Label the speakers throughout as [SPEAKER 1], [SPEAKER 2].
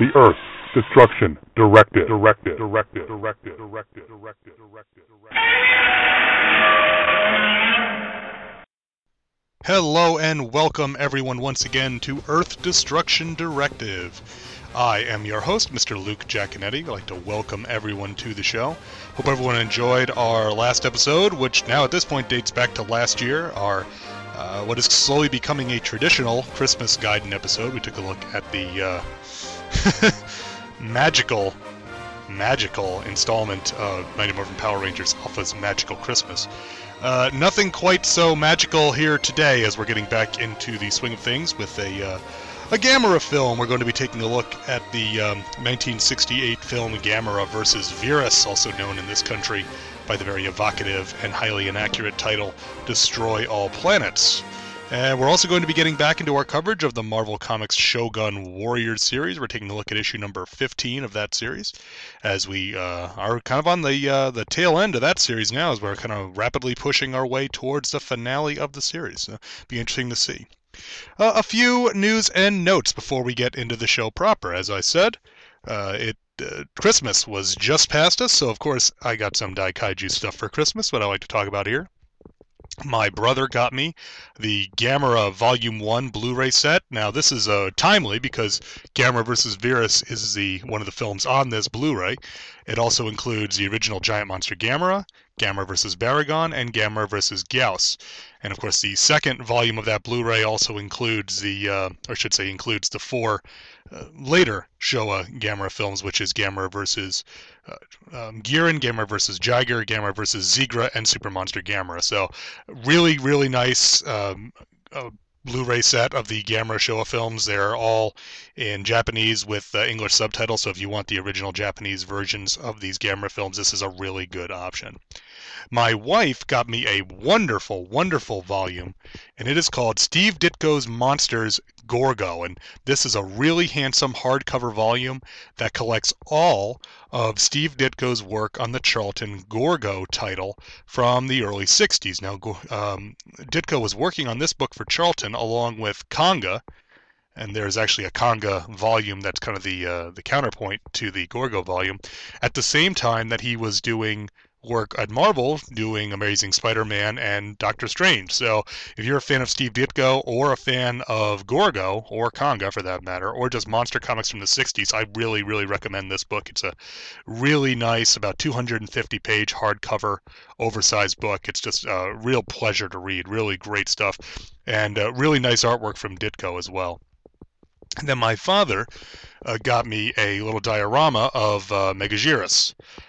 [SPEAKER 1] the Earth Destruction Directive. Directive. Directive. Directive. Directive. Directive. Directive.
[SPEAKER 2] Hello and welcome everyone once again to Earth Destruction Directive. I am your host, Mr. Luke Giaconetti. I'd like to welcome everyone to the show. Hope everyone enjoyed our last episode, which now at this point dates back to last year, our uh, what is slowly becoming a traditional Christmas Gaiden episode. We took a look at the uh, magical, magical installment of Mighty Morphin Power Rangers Alpha's Magical Christmas. Uh, nothing quite so magical here today as we're getting back into the swing of things with a uh, a Gamera film. We're going to be taking a look at the um, 1968 film Gamera versus Virus, also known in this country by the very evocative and highly inaccurate title Destroy All Planets. And we're also going to be getting back into our coverage of the Marvel Comics Shogun Warriors series. We're taking a look at issue number 15 of that series, as we uh, are kind of on the uh, the tail end of that series now, as we're kind of rapidly pushing our way towards the finale of the series. So, be interesting to see. Uh, a few news and notes before we get into the show proper. As I said, uh, it uh, Christmas was just past us, so of course I got some Daikaiju stuff for Christmas, what I like to talk about here. My brother got me the Gamera Volume 1 Blu-ray set. Now this is uh, timely because Gamera vs. Virus is the one of the films on this Blu-ray. It also includes the original Giant Monster Gamera, Gamera vs. Barugon, and Gamera vs. Gyaos. And of course, the second volume of that Blu-ray also includes the, uh, or I should say, includes the four uh, later Showa Gamera films, which is Gamera versus uh, um, Guiron, Gamera versus Jiger, Gamera versus Zigra, and Super Monster Gamera. So, really, really nice. Um, uh, Blu-ray set of the Gamera Showa films. They're all in Japanese with uh, English subtitles. So if you want the original Japanese versions of these Gamera films, this is a really good option. My wife got me a wonderful, wonderful volume, and it is called Steve Ditko's Monsters Gorgo. And this is a really handsome hardcover volume that collects all of Steve Ditko's work on the Charlton Gorgo title from the early 60s. Now, um, Ditko was working on this book for Charlton along with Konga, and there's actually a Konga volume that's kind of the uh, the counterpoint to the Gorgo volume. At the same time that he was doing work at Marvel doing Amazing Spider-Man and Doctor Strange. So if you're a fan of Steve Ditko or a fan of Gorgo or Konga for that matter, or just monster comics from the 60s, I really, really recommend this book. It's a really nice, about 250 page hardcover, oversized book. It's just a real pleasure to read. Really great stuff. And uh, really nice artwork from Ditko as well. Then my father uh, got me a little diorama of uh.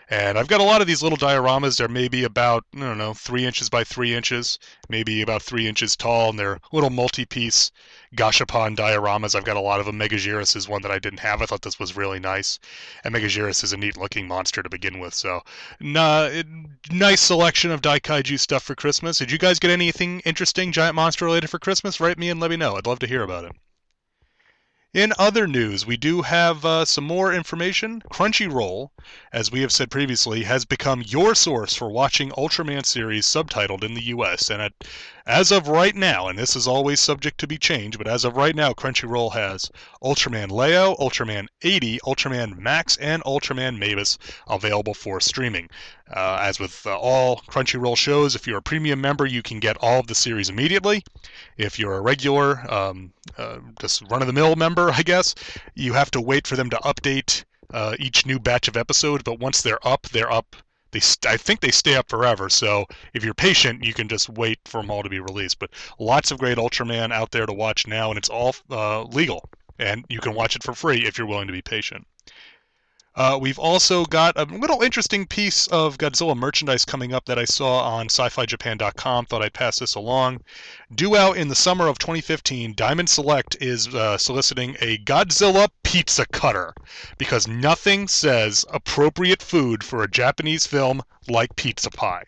[SPEAKER 2] And I've got a lot of these little dioramas. They're maybe about, I don't know, three inches by three inches, maybe about three inches tall, and they're little multi-piece Gashapon dioramas. I've got a lot of them. Megaguirus is one that I didn't have. I thought this was really nice. And Megaguirus is a neat-looking monster to begin with. So, nah, nice selection of Daikaiju stuff for Christmas. Did you guys get anything interesting, giant monster related for Christmas? Write me and let me know. I'd love to hear about it. In other news, we do have uh, some more information. Crunchyroll, as we have said previously, has become your source for watching Ultraman series subtitled in the US. And at, as of right now, and this is always subject to be changed, but as of right now, Crunchyroll has Ultraman Leo, Ultraman 80, Ultraman Max, and Ultraman Mebius available for streaming. Uh, as with uh, all Crunchyroll shows, if you're a premium member, you can get all of the series immediately. If you're a regular, um, uh, just run of the mill member, I guess, you have to wait for them to update uh, each new batch of episodes. But once they're up, they're up. They st- I think they stay up forever. So if you're patient, you can just wait for them all to be released. But lots of great Ultraman out there to watch now, and it's all uh, legal. And you can watch it for free if you're willing to be patient. Uh, we've also got a little interesting piece of Godzilla merchandise coming up that I saw on sci-fi-japan.com. Thought I'd pass this along. Due out in the summer of 2015, Diamond Select is uh, soliciting a Godzilla pizza cutter because nothing says appropriate food for a Japanese film like pizza pie.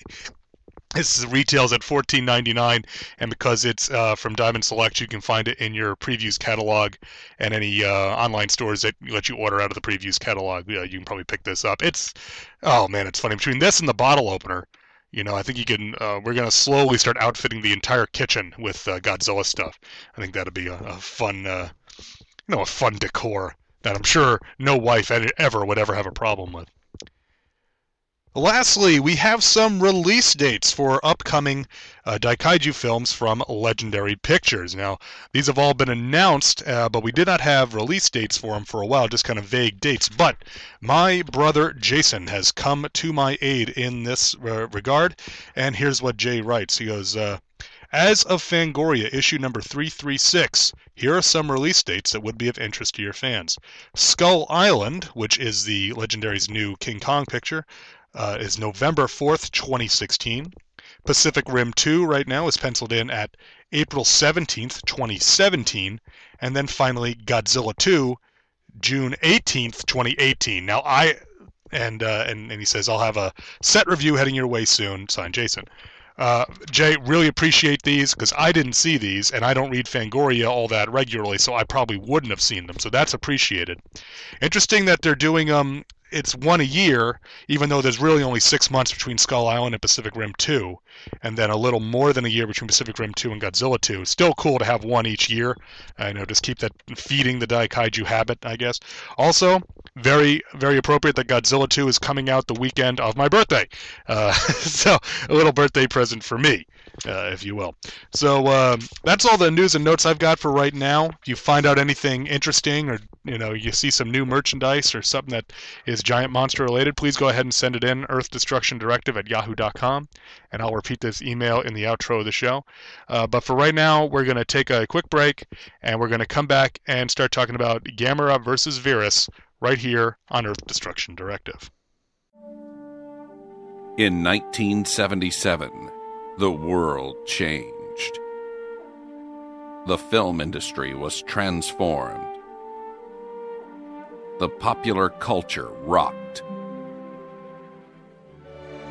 [SPEAKER 2] This retails at $14.99, and because it's uh, from Diamond Select, you can find it in your previews catalog and any uh, online stores that let you order out of the previews catalog. you can probably pick this up. It's, oh man, it's funny. Between this and the bottle opener, you know, I think you can. Uh, we're gonna slowly start outfitting the entire kitchen with uh, Godzilla stuff. I think that'll be a, a fun, uh, you know, a fun decor that I'm sure no wife ever would ever have a problem with. Lastly, we have some release dates for upcoming uh, Daikaiju films from Legendary Pictures. Now, these have all been announced, uh, but we did not have release dates for them for a while, just kind of vague dates. But my brother Jason has come to my aid in this uh, regard, and here's what Jay writes. He goes, uh, as of Fangoria issue number 336, here are some release dates that would be of interest to your fans. Skull Island, which is the Legendary's new King Kong picture, uh, is November 4th, 2016. Pacific Rim 2 right now is penciled in at April 17th, 2017. And then finally Godzilla 2, June 18th, 2018. Now I and uh, and and he says I'll have a set review heading your way soon. Signed, Jason. Uh, Jay, really appreciate these because I didn't see these and I don't read Fangoria all that regularly, so I probably wouldn't have seen them. So that's appreciated. Interesting that they're doing um it's one a year, even though there's really only six months between Skull Island and Pacific Rim 2, and then a little more than a year between Pacific Rim 2 and Godzilla 2. Still cool to have one each year. I know, just keep that feeding the Daikaiju habit, I guess. Also, very, very appropriate that Godzilla 2 is coming out the weekend of my birthday. Uh, so, a little birthday present for me uh, if you will. So um, that's all the news and notes I've got for right now. If you find out anything interesting, or you know you see some new merchandise or something that is giant monster related, please go ahead and send it in Earth Destruction Directive at yahoo.com, and I'll repeat this email in the outro of the show. Uh, but for right now, we're going to take a quick break, and we're going to come back and start talking about Gamera versus Virus right here on Earth Destruction Directive.
[SPEAKER 3] In 1977 the world changed. The film industry was transformed. The popular culture rocked.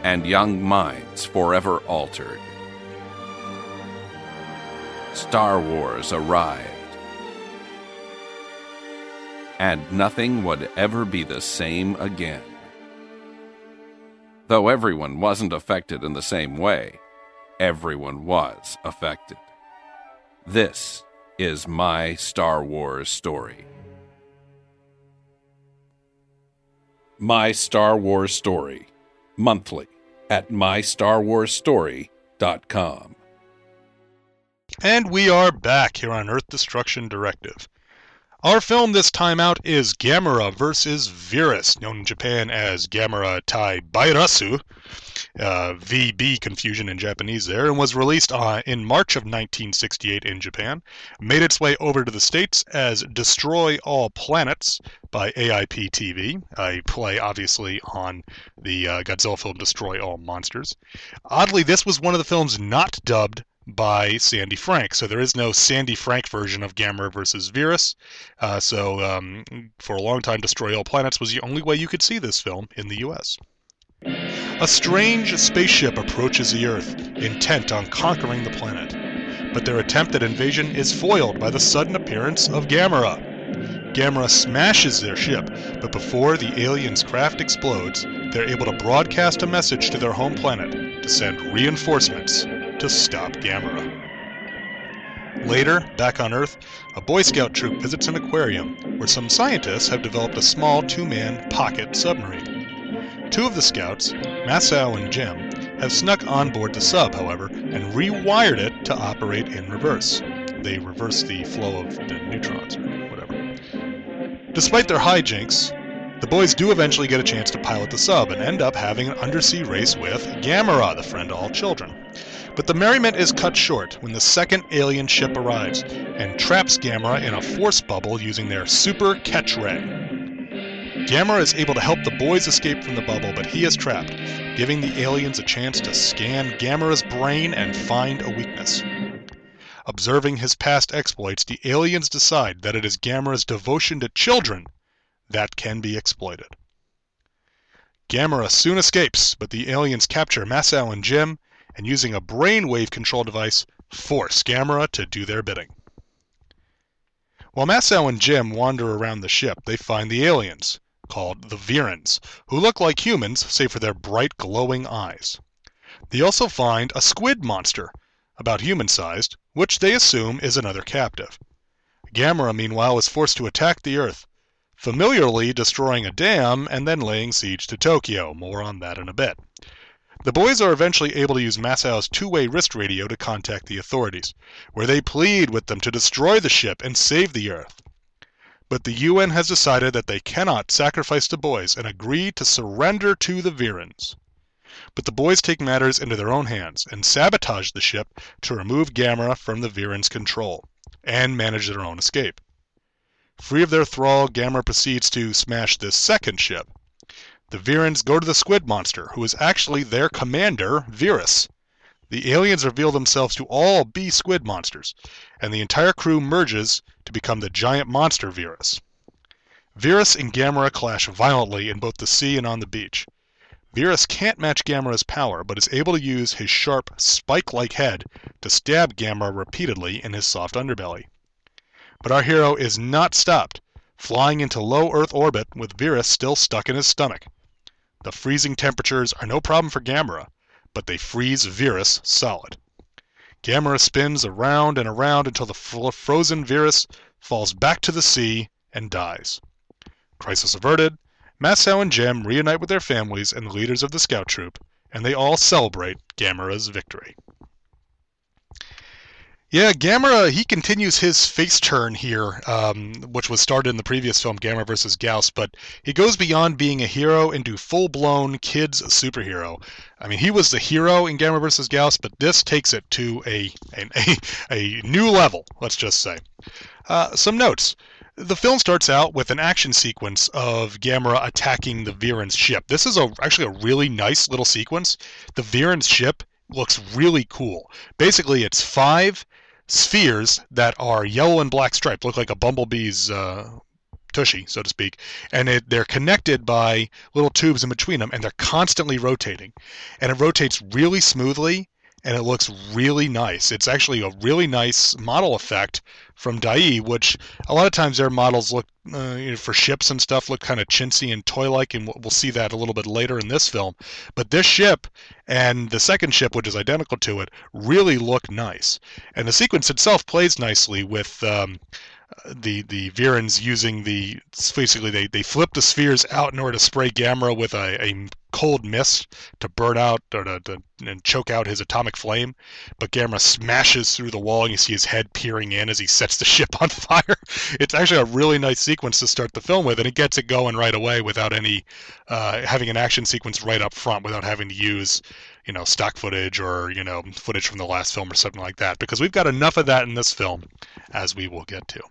[SPEAKER 3] And young minds forever altered. Star Wars arrived. And nothing would ever be the same again. Though everyone wasn't affected in the same way, everyone was affected. This is my Star Wars story. My Star Wars Story, monthly at mystarwarsstory.com.
[SPEAKER 2] And we are back here on Earth Destruction Directive. Our film this time out is Gamera vs. Virus, known in Japan as Gamera Tai Bairasu, uh, VB confusion in Japanese there, and was released uh, in March of 1968 in Japan. Made its way over to the States as Destroy All Planets by AIP TV. I play, obviously, on the uh, Godzilla film Destroy All Monsters. Oddly, this was one of the films not dubbed by Sandy Frank. So there is no Sandy Frank version of Gamera versus Virus. Uh, so um, for a long time, Destroy All Planets was the only way you could see this film in the U.S. A strange spaceship approaches the Earth, intent on conquering the planet. But their attempt at invasion is foiled by the sudden appearance of Gamera. Gamera smashes their ship, but before the alien's craft explodes, they're able to broadcast a message to their home planet to send reinforcements to stop Gamera. Later, back on Earth, a Boy Scout troop visits an aquarium where some scientists have developed a small two man pocket submarine. Two of the scouts, Masao and Jim, have snuck on board the sub, however, and rewired it to operate in reverse. They reverse the flow of the neutrons or whatever. Despite their hijinks, the boys do eventually get a chance to pilot the sub and end up having an undersea race with Gamera, the friend of all children. But the merriment is cut short when the second alien ship arrives and traps Gamera in a force bubble using their super catch ray. Gamera is able to help the boys escape from the bubble, but he is trapped, giving the aliens a chance to scan Gamera's brain and find a weakness. Observing his past exploits, the aliens decide that it is Gamera's devotion to children that can be exploited. Gamera soon escapes, but the aliens capture Masao and Jim, and using a brainwave control device, force Gamera to do their bidding. While Masao and Jim wander around the ship, they find the aliens, called the Virans, who look like humans save for their bright glowing eyes. They also find a squid monster, about human sized, which they assume is another captive. Gamera, meanwhile, is forced to attack the Earth, familiarly destroying a dam and then laying siege to Tokyo. More on that in a bit. The boys are eventually able to use Masao's two-way wrist radio to contact the authorities, where they plead with them to destroy the ship and save the Earth. But the UN has decided that they cannot sacrifice the boys and agree to surrender to the Virans. But the boys take matters into their own hands and sabotage the ship to remove Gamera from the Virans' control and manage their own escape. Free of their thrall, Gamera proceeds to smash this second ship, the Virans go to the squid monster, who is actually their commander, Virus. The aliens reveal themselves to all be squid monsters, and the entire crew merges to become the giant monster Virus. Virus and Gamera clash violently in both the sea and on the beach. Virus can't match Gamera's power, but is able to use his sharp, spike-like head to stab Gamera repeatedly in his soft underbelly. But our hero is not stopped, flying into low Earth orbit with Virus still stuck in his stomach. The freezing temperatures are no problem for Gamera, but they freeze Virus solid. Gamera spins around and around until the frozen Virus falls back to the sea and dies. Crisis averted, Masao and Jim reunite with their families and the leaders of the scout troop, and they all celebrate Gamera's victory. Yeah, Gamera, he continues his face turn here, um, which was started in the previous film, Gamera vs. Gyaos, but he goes beyond being a hero into full blown kids superhero. I mean, he was the hero in Gamera vs. Gyaos, but this takes it to a, a, a new level, let's just say. Uh, some notes. The film starts out with an action sequence of Gamera attacking the Viran's ship. This is a, actually a really nice little sequence. The Viran's ship looks really cool. Basically, it's five spheres that are yellow and black striped, look like a bumblebee's uh, tushy, so to speak, and it, they're connected by little tubes in between them, and they're constantly rotating, and it rotates really smoothly, and it looks really nice. It's actually a really nice model effect from Daiei, which a lot of times their models look uh, you know, for ships and stuff look kind of chintzy and toy-like, and we'll see that a little bit later in this film. But this ship and the second ship, which is identical to it, really look nice, and the sequence itself plays nicely with. Um, the the Virans using the basically they, they flip the spheres out in order to spray Gamera with a, a cold mist to burn out or to, to and choke out his atomic flame. But Gamera smashes through the wall, and you see his head peering in as he sets the ship on fire. It's actually a really nice sequence to start the film with, and it gets it going right away without any uh, having an action sequence right up front, without having to use you know stock footage or you know footage from the last film or something like that. Because we've got enough of that in this film, as we will get to.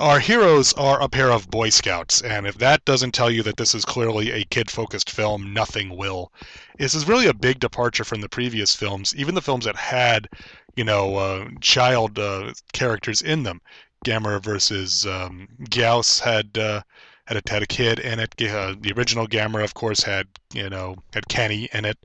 [SPEAKER 2] Our heroes are a pair of Boy Scouts, and if that doesn't tell you that this is clearly a kid focused film, nothing will. This is really a big departure from the previous films, even the films that had, you know, uh, child uh, characters in them. Gamera versus um, Gyaos had. Uh, had a, had a kid in it. Uh, the original Gamera, of course, had you know had Kenny in it,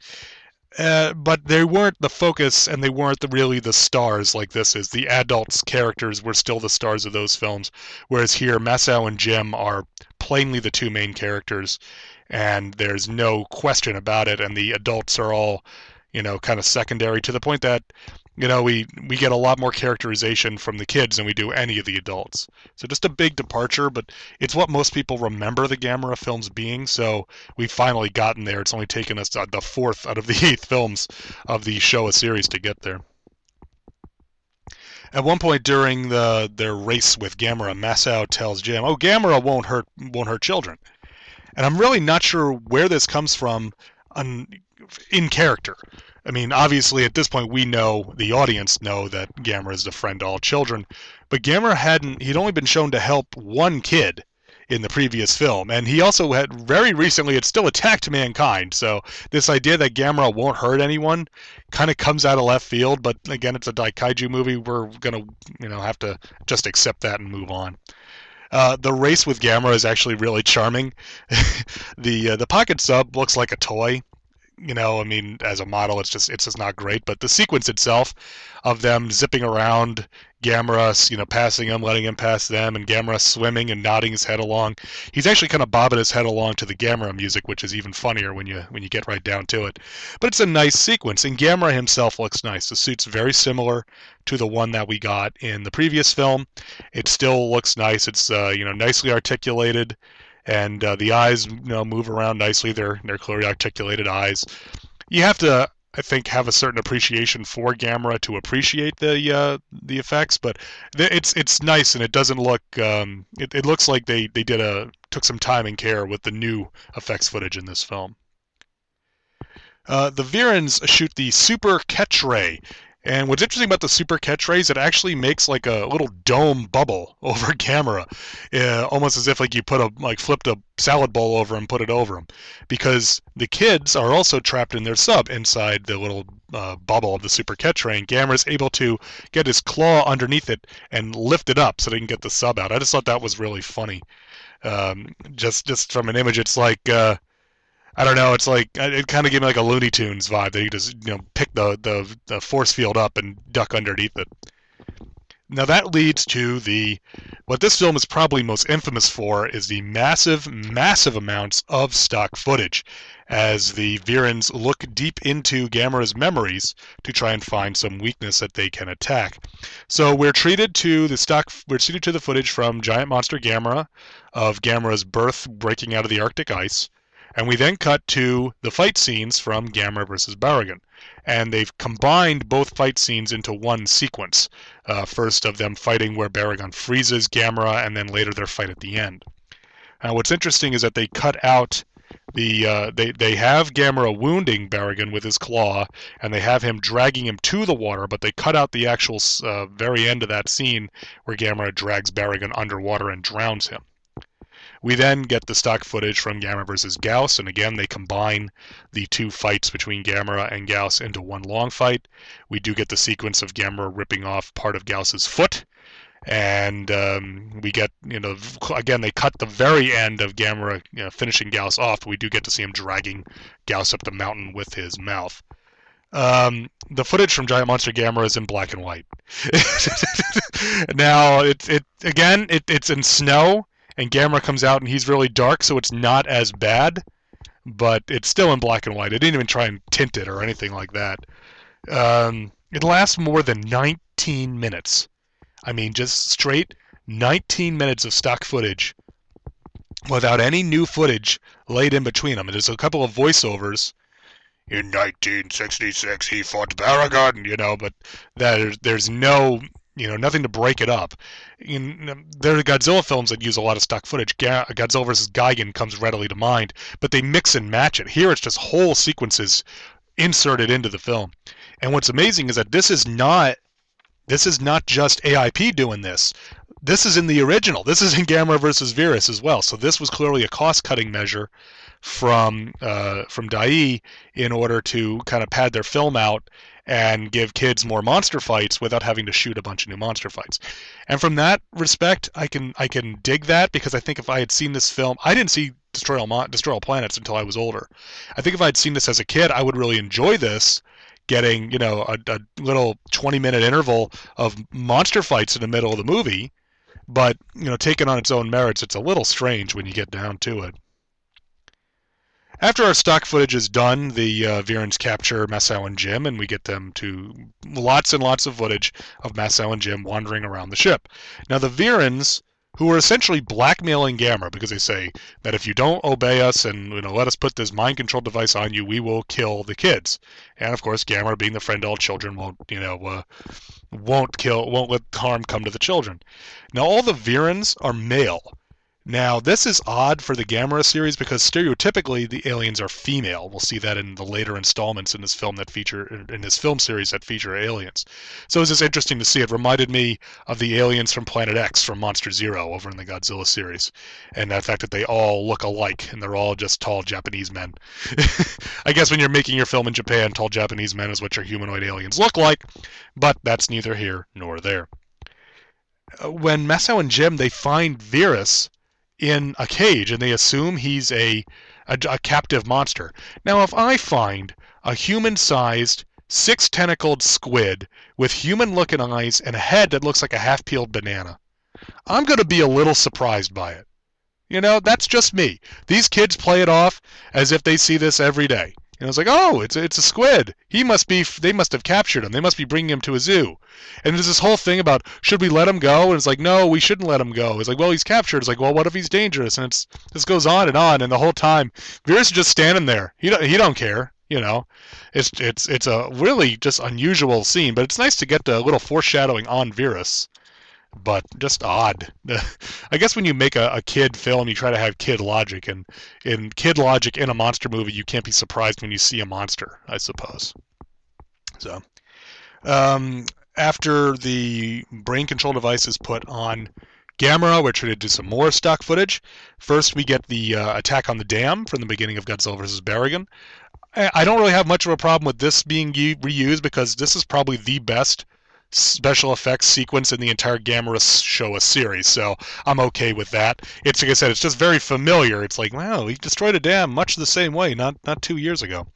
[SPEAKER 2] uh, but they weren't the focus and they weren't the, really the stars like this is. The adults' characters were still the stars of those films, whereas here Masao and Jim are plainly the two main characters, and there's no question about it. And the adults are all, you know, kind of secondary to the point that you know, we we get a lot more characterization from the kids than we do any of the adults. So just a big departure, but it's what most people remember the Gamera films being. So we've finally gotten there. It's only taken us uh, the fourth out of the eighth films of the Showa series to get there. At one point during the their race with Gamera, Masao tells Jim, "Oh, Gamera won't hurt won't hurt children," and I'm really not sure where this comes from on, in character. I mean, obviously, at this point, we know the audience know that Gamera is the friend to all children, but Gamera hadn't. He'd only been shown to help one kid in the previous film, and he also had very recently had still attacked mankind. So this idea that Gamera won't hurt anyone kind of comes out of left field. But again, it's a Daikaiju movie. We're gonna you know have to just accept that and move on. Uh, the race with Gamera is actually really charming. the uh, the pocket sub looks like a toy. You know, I mean, as a model, it's just it's just not great. But the sequence itself, of them zipping around, Gamera, you know, passing him, letting him pass them, and Gamera swimming and nodding his head along. He's actually kind of bobbing his head along to the Gamera music, which is even funnier when you when you get right down to it. But it's a nice sequence, and Gamera himself looks nice. The suit's very similar to the one that we got in the previous film. It still looks nice. It's uh, you know nicely articulated, and uh, the eyes you know move around nicely. They're they're clearly articulated eyes. You have to I think have a certain appreciation for Gamera to appreciate the uh, the effects, but it's it's nice and it doesn't look um, it, it looks like they, they did a took some time and care with the new effects footage in this film. Uh, the Virans shoot the Super Catch Ray, and what's interesting about the super catch rays, it actually makes like a little dome bubble over Gamera, uh, almost as if like you put a like flipped a salad bowl over and put it over him, because the kids are also trapped in their sub inside the little uh, bubble of the super catch ray, and Gamera's able to get his claw underneath it and lift it up so they can get the sub out. I just thought that was really funny. Um, just just from an image, it's like. Uh, I don't know. It's like uh, it kind of gave me like a Looney Tunes vibe that you just you know pick the, the the force field up and duck underneath it. Now that leads to the what this film is probably most infamous for is the massive, massive amounts of stock footage as the Virans look deep into Gamera's memories to try and find some weakness that they can attack. So we're treated to the stock we're treated to the footage from Giant Monster Gamera of Gamera's birth breaking out of the Arctic ice. And we then cut to the fight scenes from Gamera versus Barugon. And they've combined both fight scenes into one sequence. Uh, first of them fighting where Barugon freezes Gamera, and then later their fight at the end. Now, what's interesting is that they cut out the uh, they they have Gamera wounding Barugon with his claw, and they have him dragging him to the water, but they cut out the actual uh, very end of that scene where Gamera drags Barugon underwater and drowns him. We then get the stock footage from Gamera versus Gyaos, and again they combine the two fights between Gamera and Gyaos into one long fight. We do get the sequence of Gamera ripping off part of Gyaos's foot, and um, we get you know again they cut the very end of Gamera you know, finishing Gyaos off. But we do get to see him dragging Gyaos up the mountain with his mouth. Um, the footage from Giant Monster Gamera is in black and white. now it it again it, it's in snow and Gamera comes out and he's really dark, so it's not as bad, but it's still in black and white. I didn't even try and tint it or anything like that. Um, it lasts more than 19 minutes. I mean, just straight 19 minutes of stock footage without any new footage laid in between them. There's a couple of voiceovers. In 1966, he fought Barugon, you know, but there's there's no you know, nothing to break it up. In, there are Godzilla films that use a lot of stock footage. Ga- Godzilla vs. Gigan comes readily to mind, but they mix and match it. Here it's just whole sequences inserted into the film. And what's amazing is that this is not this is not just AIP doing this. This is in the original. This is in Gamera versus Virus as well. So this was clearly a cost-cutting measure from uh, from Daiei in order to kind of pad their film out and give kids more monster fights without having to shoot a bunch of new monster fights. And from that respect, I can I can dig that because I think if I had seen this film, I didn't see Destroy All, Mon- Destroy All Planets until I was older. I think if I had seen this as a kid, I would really enjoy this getting you know a, a little 20 minute interval of monster fights in the middle of the movie but you know taken on its own merits it's a little strange when you get down to it after our stock footage is done, the uh, Virans capture Masao and Jim, and we get them to lots and lots of footage of Masao and Jim wandering around the ship. Now, the Virans, who are essentially blackmailing Gamera because they say that if you don't obey us and you know let us put this mind control device on you, we will kill the kids. And of course, Gamera, being the friend all children, won't you know uh, won't kill, won't let harm come to the children. Now, all the Virans are male. Now, this is odd for the Gamera series because stereotypically the aliens are female. We'll see that in the later installments in this film that feature in this film series that feature aliens. So it's just interesting to see. It reminded me of the aliens from Planet X from Monster Zero over in the Godzilla series, and the fact that they all look alike and they're all just tall Japanese men. I guess when you're making your film in Japan, tall Japanese men is what your humanoid aliens look like, but that's neither here nor there. Uh, when Masao and Jim they find Virus in a cage and they assume he's a, a, a captive monster. Now, if I find a human sized, six tentacled squid with human looking eyes and a head that looks like a half peeled banana, I'm going to be a little surprised by it. You know, that's just me. These kids play it off as if they see this every day. And I was like, oh, it's it's a squid. He must be. They must have captured him. They must be bringing him to a zoo. And there's this whole thing about should we let him go? And it's like, no, we shouldn't let him go. It's like, well, he's captured. It's like, well, what if he's dangerous? And it's this goes on and on. And the whole time, is just standing there. He don't he don't care. You know, it's it's it's a really just unusual scene. But it's nice to get the little foreshadowing on Virus but just odd. I guess when you make a, a, kid film, you try to have kid logic, and in kid logic in a monster movie, you can't be surprised when you see a monster. I suppose. So, um, after the brain control device is put on Gamera, we're trying to do some more stock footage. First, we get the uh, attack on the dam from the beginning of Godzilla vs. Barugon. I don't really have much of a problem with this being reused because this is probably the best special effects sequence in the entire Gamera Showa series, so I'm okay with that. It's like I said, it's just very familiar. It's like, wow, he destroyed a dam much the same way, not not two years ago.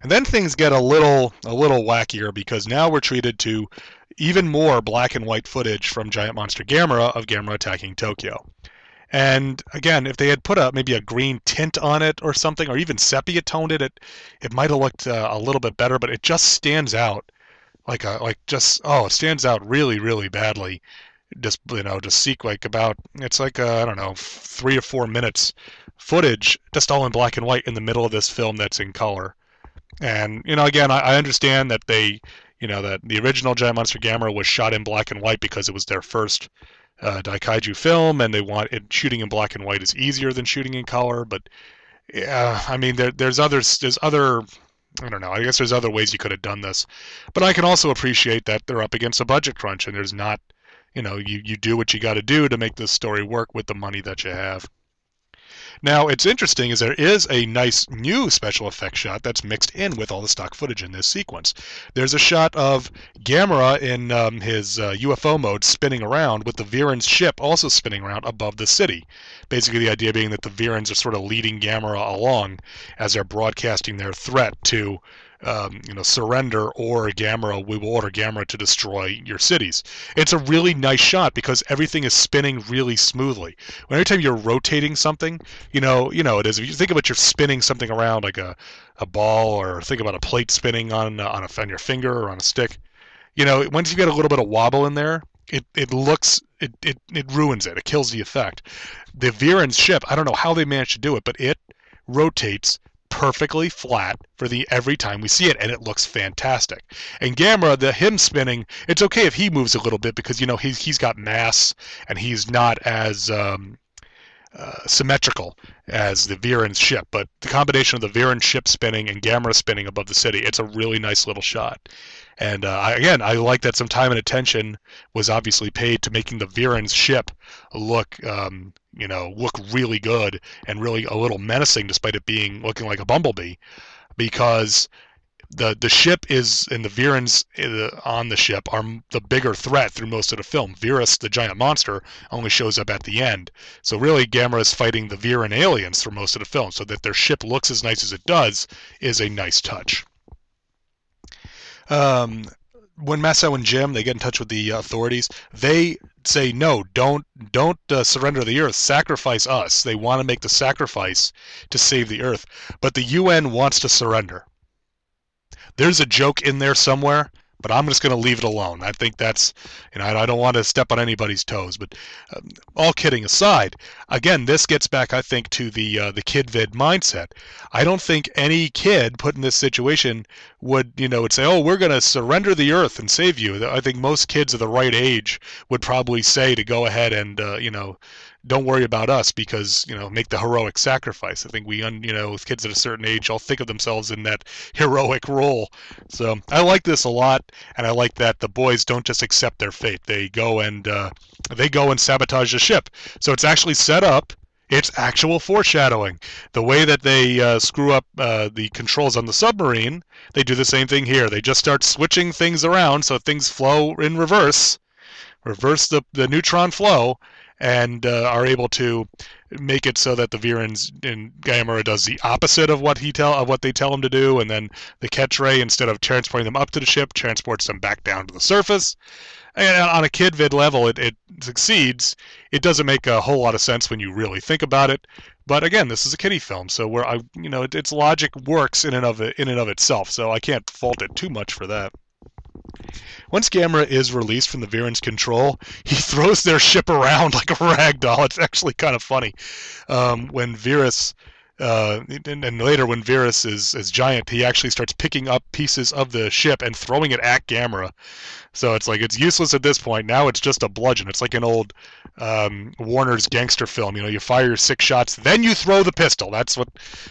[SPEAKER 2] And then things get a little a little wackier because now we're treated to even more black and white footage from Giant Monster Gamera of Gamera attacking Tokyo. And again, if they had put a maybe a green tint on it or something, or even sepia toned it, it it might have looked uh, a little bit better. But it just stands out like a like just oh it stands out really really badly. Just you know just seek like about it's like uh, I don't know three or four minutes footage just all in black and white in the middle of this film that's in color. And you know again I, I understand that they you know that the original Giant Monster Gamera was shot in black and white because it was their first uh, Daikaiju film and they want it shooting in black and white is easier than shooting in color but yeah I mean there, there's others there's other I don't know. I guess there's other ways you could have done this, but I can also appreciate that they're up against a budget crunch and there's not, you know, you you do what you got to do to make this story work with the money that you have. Now, it's interesting is there is a nice new special effects shot that's mixed in with all the stock footage in this sequence. There's a shot of Gamera in um, his uh, UFO mode spinning around with the Viran's ship also spinning around above the city. Basically, the idea being that the Virans are sort of leading Gamera along as they're broadcasting their threat to um, you know, surrender or Gamera, we will order Gamera to destroy your cities. It's a really nice shot because everything is spinning really smoothly. Every time you're rotating something, you know, you know it is. If you think about you're spinning something around like a, a ball, or think about a plate spinning on on, a, on your finger or on a stick, you know, once you get a little bit of wobble in there, it, it looks it, it, it ruins it. It kills the effect. The Viran's ship, I don't know how they managed to do it, but it rotates perfectly flat for the every time we see it and it looks fantastic. And gamera the him spinning it's okay if he moves a little bit because you know he's, he's got mass and he's not as um, uh, symmetrical as the Viran's ship, but the combination of the Viran ship spinning and Gamera spinning above the city, it's a really nice little shot. And uh, I, again, I like that some time and attention was obviously paid to making the Viran's ship look, um, you know, look really good and really a little menacing, despite it being looking like a bumblebee, because the the ship is and the Virens uh, on the ship are the bigger threat through most of the film. Virus, the giant monster, only shows up at the end. So really, Gamera is fighting the Viran aliens for most of the film. So that their ship looks as nice as it does is a nice touch. Um, when Masao and Jim they get in touch with the authorities, they say no, don't don't uh, surrender the Earth, sacrifice us. They want to make the sacrifice to save the Earth, but the UN wants to surrender. There's a joke in there somewhere but I'm just going to leave it alone. I think that's, you know, I don't want to step on anybody's toes. But um, all kidding aside, again, this gets back, I think, to the uh, the kid vid mindset. I don't think any kid put in this situation would, you know, would say, "Oh, we're going to surrender the earth and save you." I think most kids of the right age would probably say to go ahead and, uh, you know, don't worry about us because you know make the heroic sacrifice. I think we, un, you know, with kids at a certain age, all think of themselves in that heroic role. So I like this a lot, and I like that the boys don't just accept their fate; they go and uh, they go and sabotage the ship. So it's actually set up it's actual foreshadowing. The way that they uh, screw up uh, the controls on the submarine, they do the same thing here. They just start switching things around so things flow in reverse, reverse the, the neutron flow, and uh, are able to make it so that the Virans in Gamera does the opposite of what he tell of what they tell him to do, and then the catch ray instead of transporting them up to the ship, transports them back down to the surface and on a kid vid level, it, it succeeds. It doesn't make a whole lot of sense when you really think about it. But again, this is a kiddie film, so where I, you know, it, its logic works in and of in and of itself. So I can't fault it too much for that. Once Gamera is released from the Viran's control, he throws their ship around like a rag doll. It's actually kind of funny. Um, when Virus uh, and, and, later when Virus is, is giant, he actually starts picking up pieces of the ship and throwing it at Gamera. So it's like it's useless at this point. Now it's just a bludgeon. It's like an old um, Warner's gangster film. You know, you fire six shots, then you throw the pistol. That's what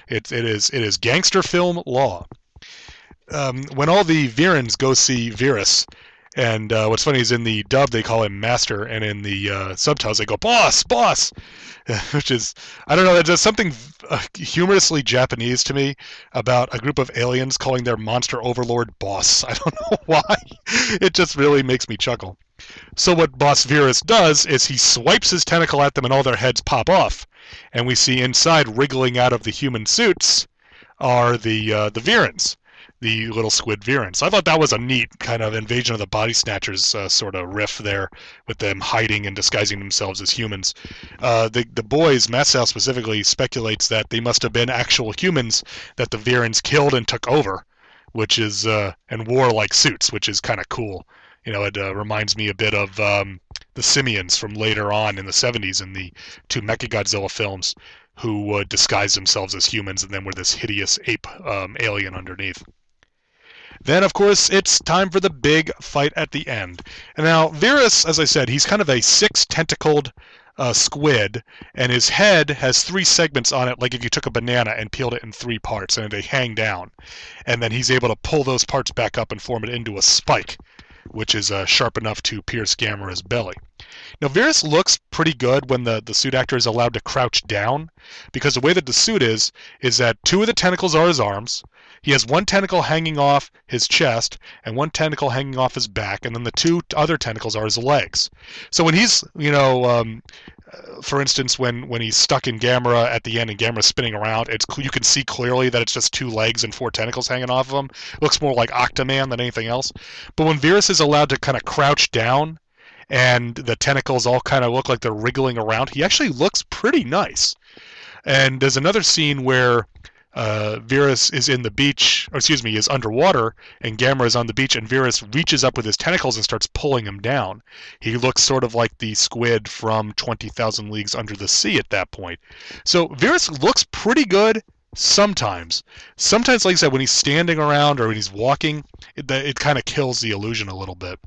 [SPEAKER 2] it, it is. It is gangster film law. Um, when all the Virans go see Virus, and uh, what's funny is in the dub they call him Master, and in the uh, subtitles they go Boss, Boss, which is I don't know. There's just something uh, humorously Japanese to me about a group of aliens calling their monster overlord Boss. I don't know why. It just really makes me chuckle. So what Boss Virus does is he swipes his tentacle at them, and all their heads pop off, and we see inside wriggling out of the human suits are the uh, the Virans the little squid Virans. I thought that was a neat kind of invasion of the body snatchers uh, sort of riff there, with them hiding and disguising themselves as humans. Uh, the the boys, Masao specifically, speculates that they must have been actual humans that the Virans killed and took over, which is uh, and wore like suits, which is kind of cool. You know, it uh, reminds me a bit of um, the simians from later on in the 70s in the two Mechagodzilla films, who uh, disguised themselves as humans and then were this hideous ape um, alien underneath. Then, of course, it's time for the big fight at the end. And now, Virus, as I said, he's kind of a six tentacled uh, squid, and his head has three segments on it, like if you took a banana and peeled it in three parts, and they hang down. And then he's able to pull those parts back up and form it into a spike, which is uh, sharp enough to pierce Gamera's belly. Now, Virus looks pretty good when the, the suit actor is allowed to crouch down, because the way that the suit is, is that two of the tentacles are his arms, he has one tentacle hanging off his chest and one tentacle hanging off his back, and then the two other tentacles are his legs. So when he's, you know, um, uh, for instance, when when he's stuck in Gamera at the end and Gamera's spinning around, it's you can see clearly that it's just two legs and four tentacles hanging off of him. It looks more like Octoman than anything else. But when Virus is allowed to kind of crouch down and the tentacles all kind of look like they're wriggling around, he actually looks pretty nice. And there's another scene where uh, Virus is in the beach, or excuse me, is underwater, and Gamera is on the beach, and Virus reaches up with his tentacles and starts pulling him down. He looks sort of like the squid from 20,000 Leagues Under the Sea at that point. So Virus looks pretty good sometimes. Sometimes, like I said, when he's standing around or when he's walking, it, it kind of kills the illusion a little bit.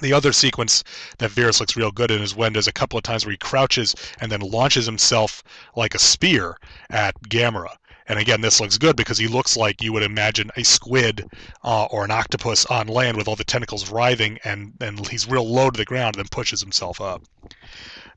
[SPEAKER 2] The other sequence that Virus looks real good in is when there's a couple of times where he crouches and then launches himself like a spear at Gamera. And again, this looks good because he looks like you would imagine a squid uh, or an octopus on land with all the tentacles writhing, and, and he's real low to the ground and then pushes himself up.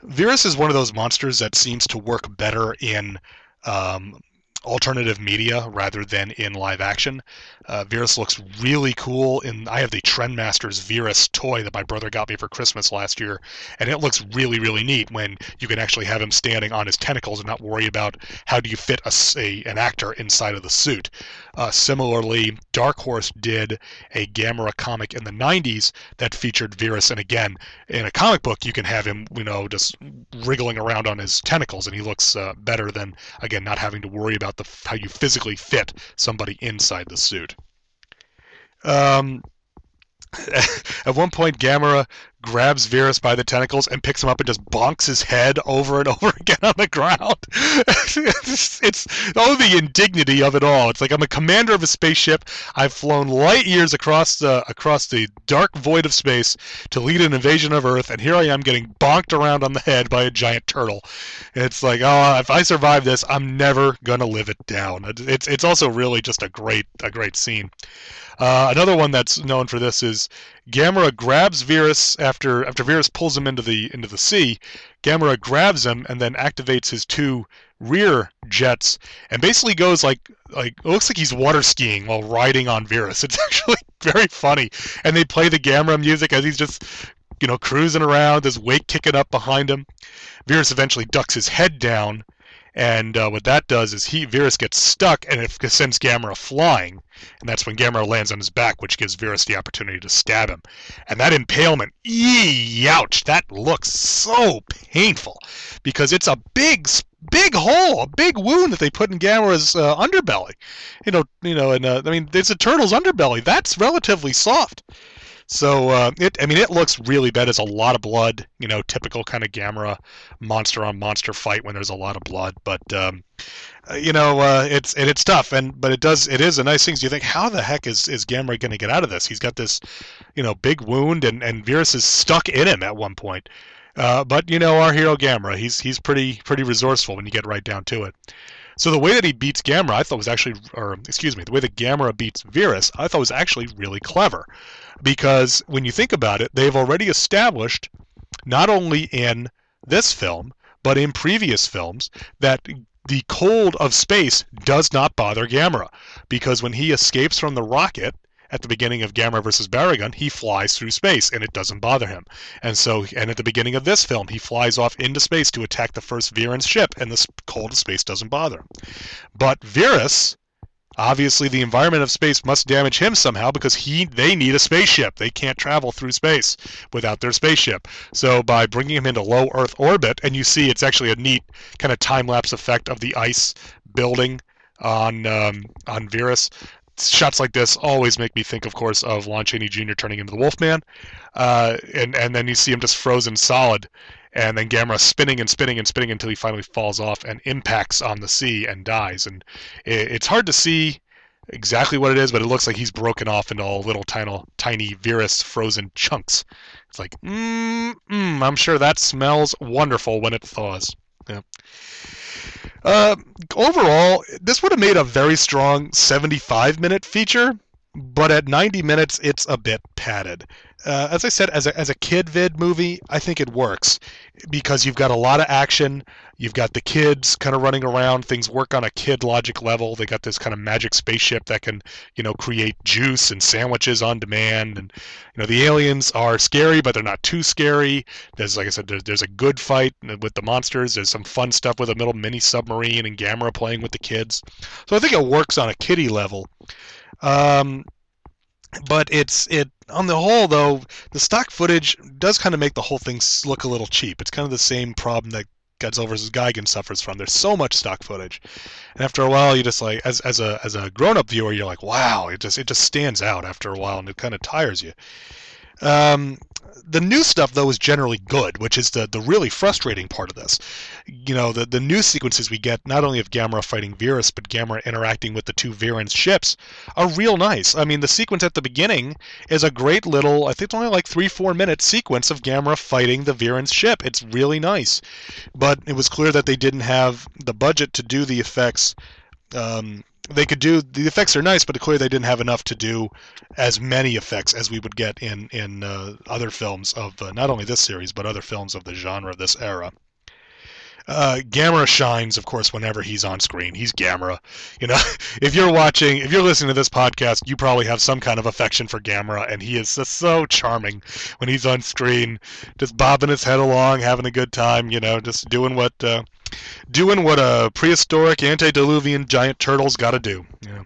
[SPEAKER 2] Virus is one of those monsters that seems to work better in um, alternative media rather than in live action. Uh, Virus looks really cool. And I have the Trendmasters Virus toy that my brother got me for Christmas last year, and it looks really, really neat when you can actually have him standing on his tentacles and not worry about how do you fit a, a an actor inside of the suit. Uh, similarly, Dark Horse did a Gamera comic in the 90s that featured Virus, and again, in a comic book, you can have him, you know, just wriggling around on his tentacles, and he looks uh, better than, again, not having to worry about the how you physically fit somebody inside the suit. Um, at one point, Gamera grabs Virus by the tentacles and picks him up and just bonks his head over and over again on the ground. it's, it's oh the indignity of it all. It's like I'm a commander of a spaceship. I've flown light years across the across the dark void of space to lead an invasion of Earth, and here I am getting bonked around on the head by a giant turtle. It's like oh, if I survive this, I'm never gonna live it down. It's it's also really just a great a great scene. Uh, another one that's known for this is Gamera grabs Virus after after Virus pulls him into the into the sea. Gamera grabs him and then activates his two rear jets and basically goes like like it looks like he's water skiing while riding on Virus. It's actually very funny, and they play the Gamera music as he's just you know cruising around. his wake kicking up behind him. Virus eventually ducks his head down and uh, what that does is he Virus gets stuck and it sends Gamera flying, and that's when Gamera lands on his back, which gives Virus the opportunity to stab him. And that impalement, ee, ouch, that looks so painful because it's a big, big hole, a big wound that they put in Gamera's uh, underbelly. You know, you know, and uh, I mean, it's a turtle's underbelly. That's relatively soft. So uh, it, I mean, it looks really bad. There's a lot of blood, you know, typical kind of Gamera monster on monster fight when there's a lot of blood. But um, uh, you know, uh, it's it, it's tough, and but it does it is a nice thing. You think, how the heck is is Gamera going to get out of this? He's got this, you know, big wound, and and Virus is stuck in him at one point. Uh, but you know, our hero Gamera, he's he's pretty pretty resourceful when you get right down to it. So the way that he beats Gamera, I thought was actually, or excuse me, the way that Gamera beats Virus, I thought was actually really clever because when you think about it, they've already established, not only in this film, but in previous films, that the cold of space does not bother Gamera. Because when he escapes from the rocket, at the beginning of Gamera versus Barugon, he flies through space and it doesn't bother him. And so, and at the beginning of this film, he flies off into space to attack the first Viran's ship, and the cold of space doesn't bother him. But Virus Obviously, the environment of space must damage him somehow because he they need a spaceship. They can't travel through space without their spaceship. So by bringing him into low Earth orbit, and you see it's actually a neat kind of time lapse effect of the ice building on um, on Virus. Shots like this always make me think, of course, of Lon Chaney Jr. turning into the Wolfman, uh, and and then you see him just frozen solid, and then Gamera spinning and spinning and spinning until he finally falls off and impacts on the sea and dies. And it, it's hard to see exactly what it is, but it looks like he's broken off into all little tiny, tiny Virus frozen chunks. It's like, mmm, mm, I'm sure that smells wonderful when it thaws. Yeah. Uh, overall, this would have made a very strong 75 minute feature, but at 90 minutes, it's a bit padded uh, as I said, as a, as a kid vid movie, I think it works because you've got a lot of action. You've got the kids kind of running around. Things work on a kid logic level. They got this kind of magic spaceship that can, you know, create juice and sandwiches on demand. And you know, the aliens are scary, but they're not too scary. There's, like I said, there's, there's a good fight with the monsters. There's some fun stuff with a little mini submarine and Gamera playing with the kids. So I think it works on a kiddie level. Um, but it's it on the whole though the stock footage does kind of make the whole thing look a little cheap it's kind of the same problem that Godzilla vs. Gigan suffers from. There's so much stock footage, and after a while, you just like as as a as a grown up viewer, you're like, wow, it just it just stands out after a while, and it kind of tires you. Um, the new stuff though is generally good, which is the the really frustrating part of this. You know, the the new sequences we get not only of Gamera fighting Virus, but Gamera interacting with the two Viran's ships are real nice. I mean, the sequence at the beginning is a great little, I think it's only like three four minute sequence of Gamera fighting the Viran's ship. It's really nice, but it was clear that they didn't have the budget to do the effects. Um, they could do the effects are nice, but clearly they didn't have enough to do as many effects as we would get in in uh, other films of uh, not only this series but other films of the genre of this era. Uh, Gamera shines, of course, whenever he's on screen. He's Gamera. You know, if you're watching, if you're listening to this podcast, you probably have some kind of affection for Gamera, and he is just so charming when he's on screen, just bobbing his head along, having a good time. You know, just doing what uh, doing what a prehistoric antediluvian giant turtle's got to do. Yeah.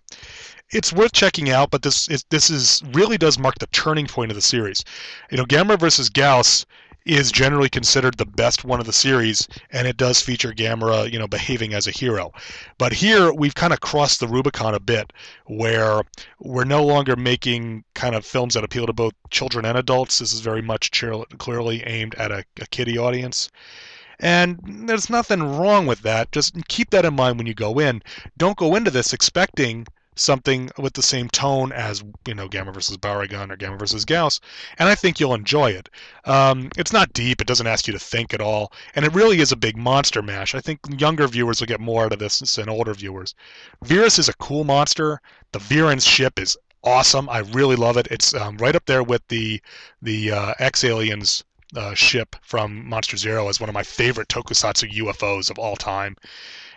[SPEAKER 2] It's worth checking out, but this is this is really does mark the turning point of the series. You know, Gamera versus Gyaos is generally considered the best one of the series, and it does feature Gamera, you know, behaving as a hero. But here we've kind of crossed the Rubicon a bit, where we're no longer making kind of films that appeal to both children and adults. This is very much clearly aimed at a, a kiddie audience. And there's nothing wrong with that. Just keep that in mind when you go in. Don't go into this expecting something with the same tone as you know Gamera versus Barugon or Gamera versus Gyaos, and I think you'll enjoy it. Um, it's not deep; it doesn't ask you to think at all, and it really is a big monster mash. I think younger viewers will get more out of this than older viewers. Virus is a cool monster. The Viran's ship is awesome. I really love it. It's um, right up there with the the uh, X Aliens uh, ship from Monster Zero as one of my favorite tokusatsu UFOs of all time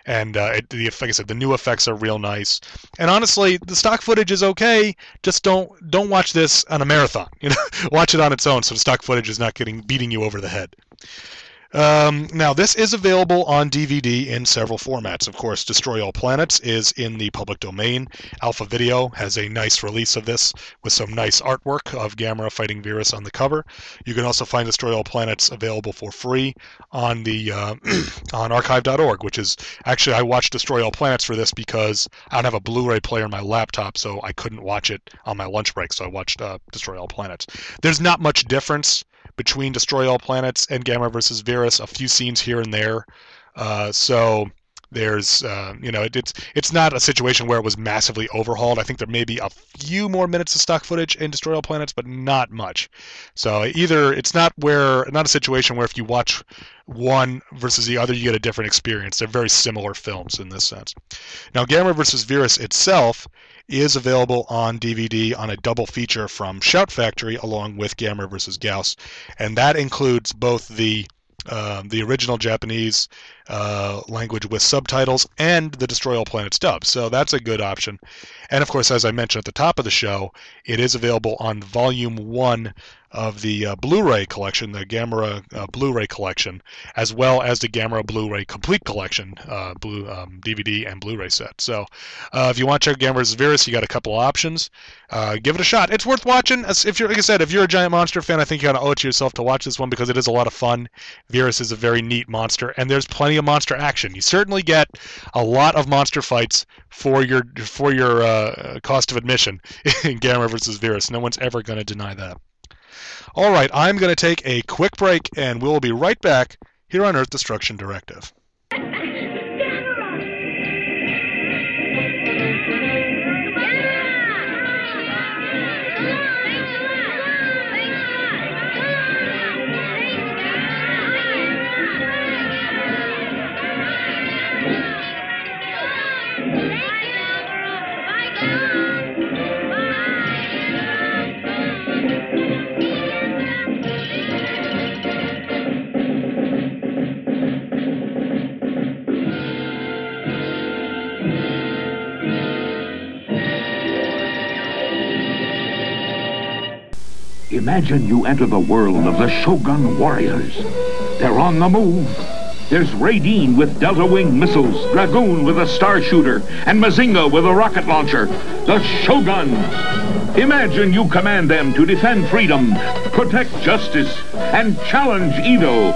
[SPEAKER 2] and uh, it, the like I said, the new effects are real nice. And honestly, the stock footage is okay. Just don't don't watch this on a marathon. You know, watch it on its own, so the stock footage is not getting beating you over the head. Um, now, this is available on DVD in several formats. Of course, Destroy All Planets is in the public domain. Alpha Video has a nice release of this with some nice artwork of Gamera fighting Virus on the cover. You can also find Destroy All Planets available for free on the uh, on archive.org, which is actually I watched Destroy All Planets for this because I don't have a Blu-ray player on my laptop, so I couldn't watch it on my lunch break. So I watched uh, Destroy All Planets. There's not much difference between Destroy All Planets and Gamera versus Virus, a few scenes here and there. Uh, so there's, uh, you know, it, it's it's not a situation where it was massively overhauled. I think there may be a few more minutes of stock footage in Destroy All Planets, but not much. So either it's not where not a situation where if you watch one versus the other, you get a different experience. They're very similar films in this sense. Now, Gamera versus Virus itself is available on DVD on a double feature from Shout Factory along with Gamera vs. Gyaos, and that includes both the um, the original Japanese uh, language with subtitles and the Destroy All Planets dub. So that's a good option. And of course, as I mentioned at the top of the show, it is available on Volume 1 of the uh, Blu-ray collection, the Gamera uh, Blu-ray collection, as well as the Gamera Blu-ray Complete Collection, uh, Blue um, DVD and Blu-ray set. So, uh, if you want to check Gamera's Virus, you got a couple options. Give it a shot. It's worth watching. If you're, like I said, if you're a giant monster fan, I think you got to owe it to yourself to watch this one because it is a lot of fun. Virus is a very neat monster, and there's plenty of monster action. You certainly get a lot of monster fights for your for your uh, cost of admission in Gamera versus Virus. No one's ever going to deny that. All right, I'm going to take a quick break, and we'll be right back here on Earth Destruction Directive.
[SPEAKER 4] Imagine you enter the world of the Shogun warriors. They're on the move. There's Raideen with Delta Wing missiles, Dragoon with a star shooter, and Mazinga with a rocket launcher. The Shoguns. Imagine you command them to defend freedom, protect justice, and challenge Edo.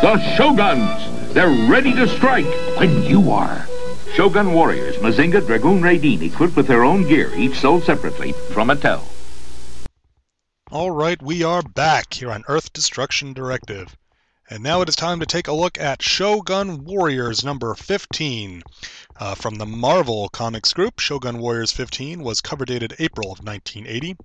[SPEAKER 4] The Shoguns. They're ready to strike when you are. Shogun Warriors, Mazinga, Dragoon, Raideen, equipped with their own gear, each sold separately from Mattel.
[SPEAKER 2] All right, we are back here on Earth Destruction Directive. And now it is time to take a look at Shogun Warriors number 15. Uh, from the Marvel Comics group, Shogun Warriors 15 was cover dated April of 1980,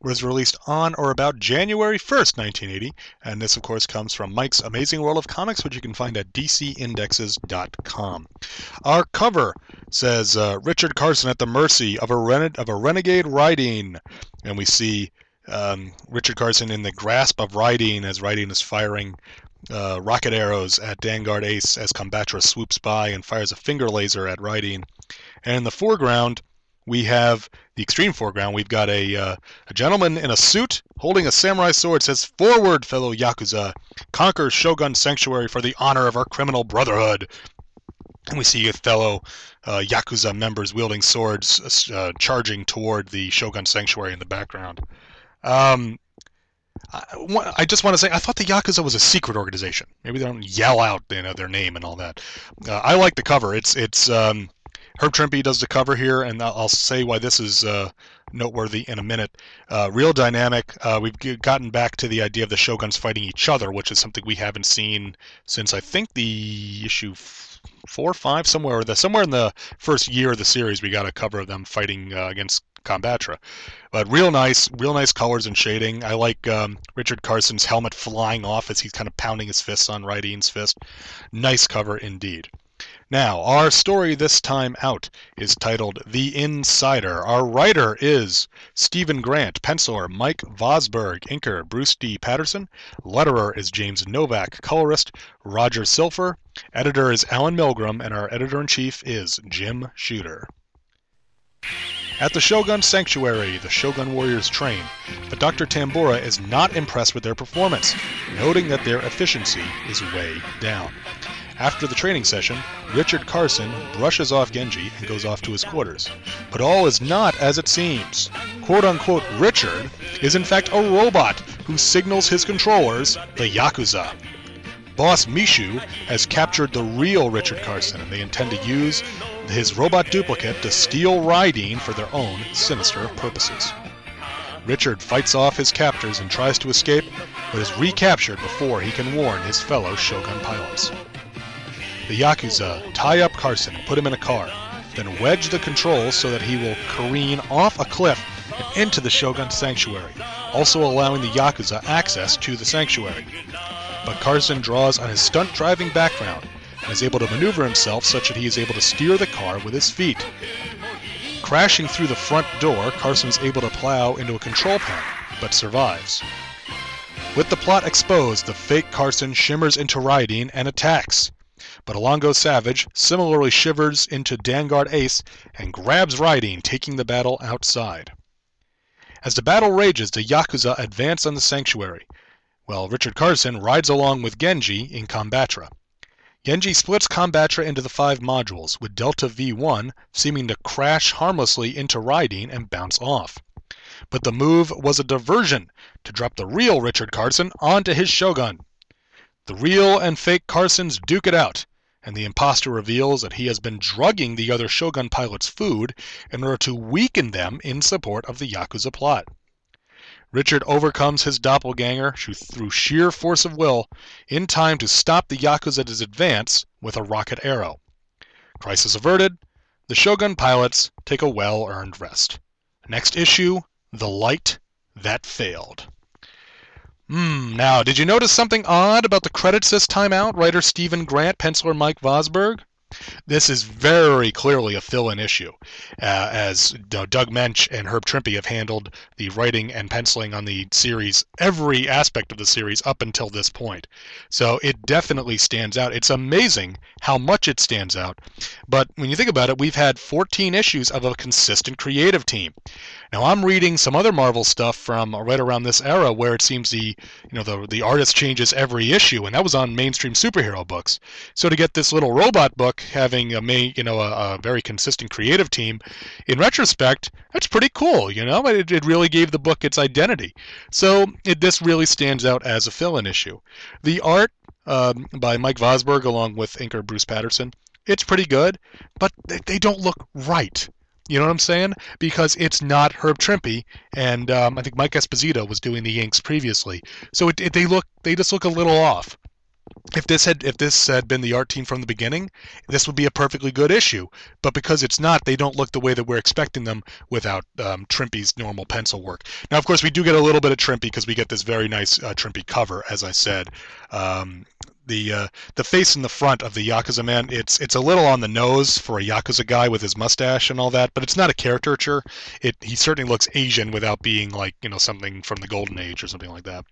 [SPEAKER 2] was released on or about January 1st, 1980, and this, of course, comes from Mike's Amazing World of Comics, which you can find at dcindexes.com. Our cover says uh, Richard Carson at the mercy of a, rene- of a renegade Raideen, and we see um, Richard Carson in the grasp of Raideen as Raideen is firing uh, rocket arrows at Danguard Ace as Combatra swoops by and fires a finger laser at Raideen. And in the foreground, we have the extreme foreground. We've got a, uh, a gentleman in a suit holding a samurai sword. Says, "Forward, fellow yakuza! Conquer Shogun Sanctuary for the honor of our criminal brotherhood." And we see a fellow uh, yakuza members wielding swords, uh, charging toward the Shogun Sanctuary in the background. Um, I, I just want to say I thought the Yakuza was a secret organization. Maybe they don't yell out you know their name and all that. Uh, I like the cover. It's it's um, Herb Trimpe does the cover here, and I'll say why this is uh, noteworthy in a minute. Uh, real dynamic. Uh, we've gotten back to the idea of the shoguns fighting each other, which is something we haven't seen since I think the issue f- four, five, somewhere or the somewhere in the first year of the series. We got a cover of them fighting uh, against Combatra. But real nice, real nice colors and shading. I like um, Richard Carson's helmet flying off as he's kind of pounding his fists on Raideen's fist. Nice cover indeed. Now, our story this time out is titled The Insider. Our writer is Steven Grant, penciler Mike Vosburg, inker Bruce D. Patterson, letterer is James Novak, colorist Roger Slifer, editor is Allen Milgrom, and our editor in chief is Jim Shooter. At the Shogun Sanctuary, the Shogun warriors train, but Dr. Tambora is not impressed with their performance, noting that their efficiency is way down. After the training session, Richard Carson brushes off Genji and goes off to his quarters. But all is not as it seems. Quote unquote Richard is in fact a robot who signals his controllers, the Yakuza. Boss Mishu has captured the real Richard Carson, and they intend to use his robot duplicate to steal Raideen for their own sinister purposes. Richard fights off his captors and tries to escape, but is recaptured before he can warn his fellow Shogun pilots. The Yakuza tie up Carson and put him in a car, then wedge the controls so that he will careen off a cliff and into the Shogun Sanctuary, also allowing the Yakuza access to the sanctuary. But Carson draws on his stunt driving background and is able to maneuver himself such that he is able to steer the car with his feet. Crashing through the front door, Carson is able to plow into a control panel, but survives. With the plot exposed, the fake Carson shimmers into Raideen and attacks. But Ilongo Savage similarly shivers into Danguard Ace and grabs Raideen, taking the battle outside. As the battle rages, the Yakuza advance on the sanctuary, while Richard Carson rides along with Genji in Combatra. Genji splits Combatra into the five modules, with Delta V1 seeming to crash harmlessly into Raideen and bounce off. But the move was a diversion to drop the real Richard Carson onto his Shogun. The real and fake Carsons duke it out, and the impostor reveals that he has been drugging the other Shogun pilots' food in order to weaken them in support of the Yakuza plot. Richard overcomes his doppelganger through sheer force of will in time to stop the Yakuza's advance with a rocket arrow. Crisis averted, the Shogun pilots take a well earned rest. Next issue The Light That Failed. Hmm, now, did you notice something odd about the credits this time out? Writer Steven Grant, penciler Mike Vosburg? This is very clearly a fill-in issue, uh, as Doug Moench and Herb Trimpe have handled the writing and penciling on the series, every aspect of the series up until this point. So it definitely stands out. It's amazing how much it stands out. But when you think about it, we've had 14 issues of a consistent creative team. Now I'm reading some other Marvel stuff from right around this era where it seems the you know the the artist changes every issue, and that was on mainstream superhero books. So to get this little robot book having a main you know a, a very consistent creative team, in retrospect, that's pretty cool. You know, it, it really gave the book its identity. So it, this really stands out as a fill-in issue. The art um, by Mike Vosburg along with inker Bruce Patterson, it's pretty good, but they, they don't look right. You know what I'm saying? Because it's not Herb Trimpe, and um, I think Mike Esposito was doing the inks previously. So it, it, they look they just look a little off. If this had if this had been the art team from the beginning, this would be a perfectly good issue. But because it's not, they don't look the way that we're expecting them without um, Trimpe's normal pencil work. Now, of course, we do get a little bit of Trimpe because we get this very nice uh, Trimpe cover, as I said. Um, the uh, the face in the front of the Yakuza man, it's it's a little on the nose for a Yakuza guy with his mustache and all that, but it's not a caricature. It he certainly looks Asian without being like you know something from the Golden Age or something like that.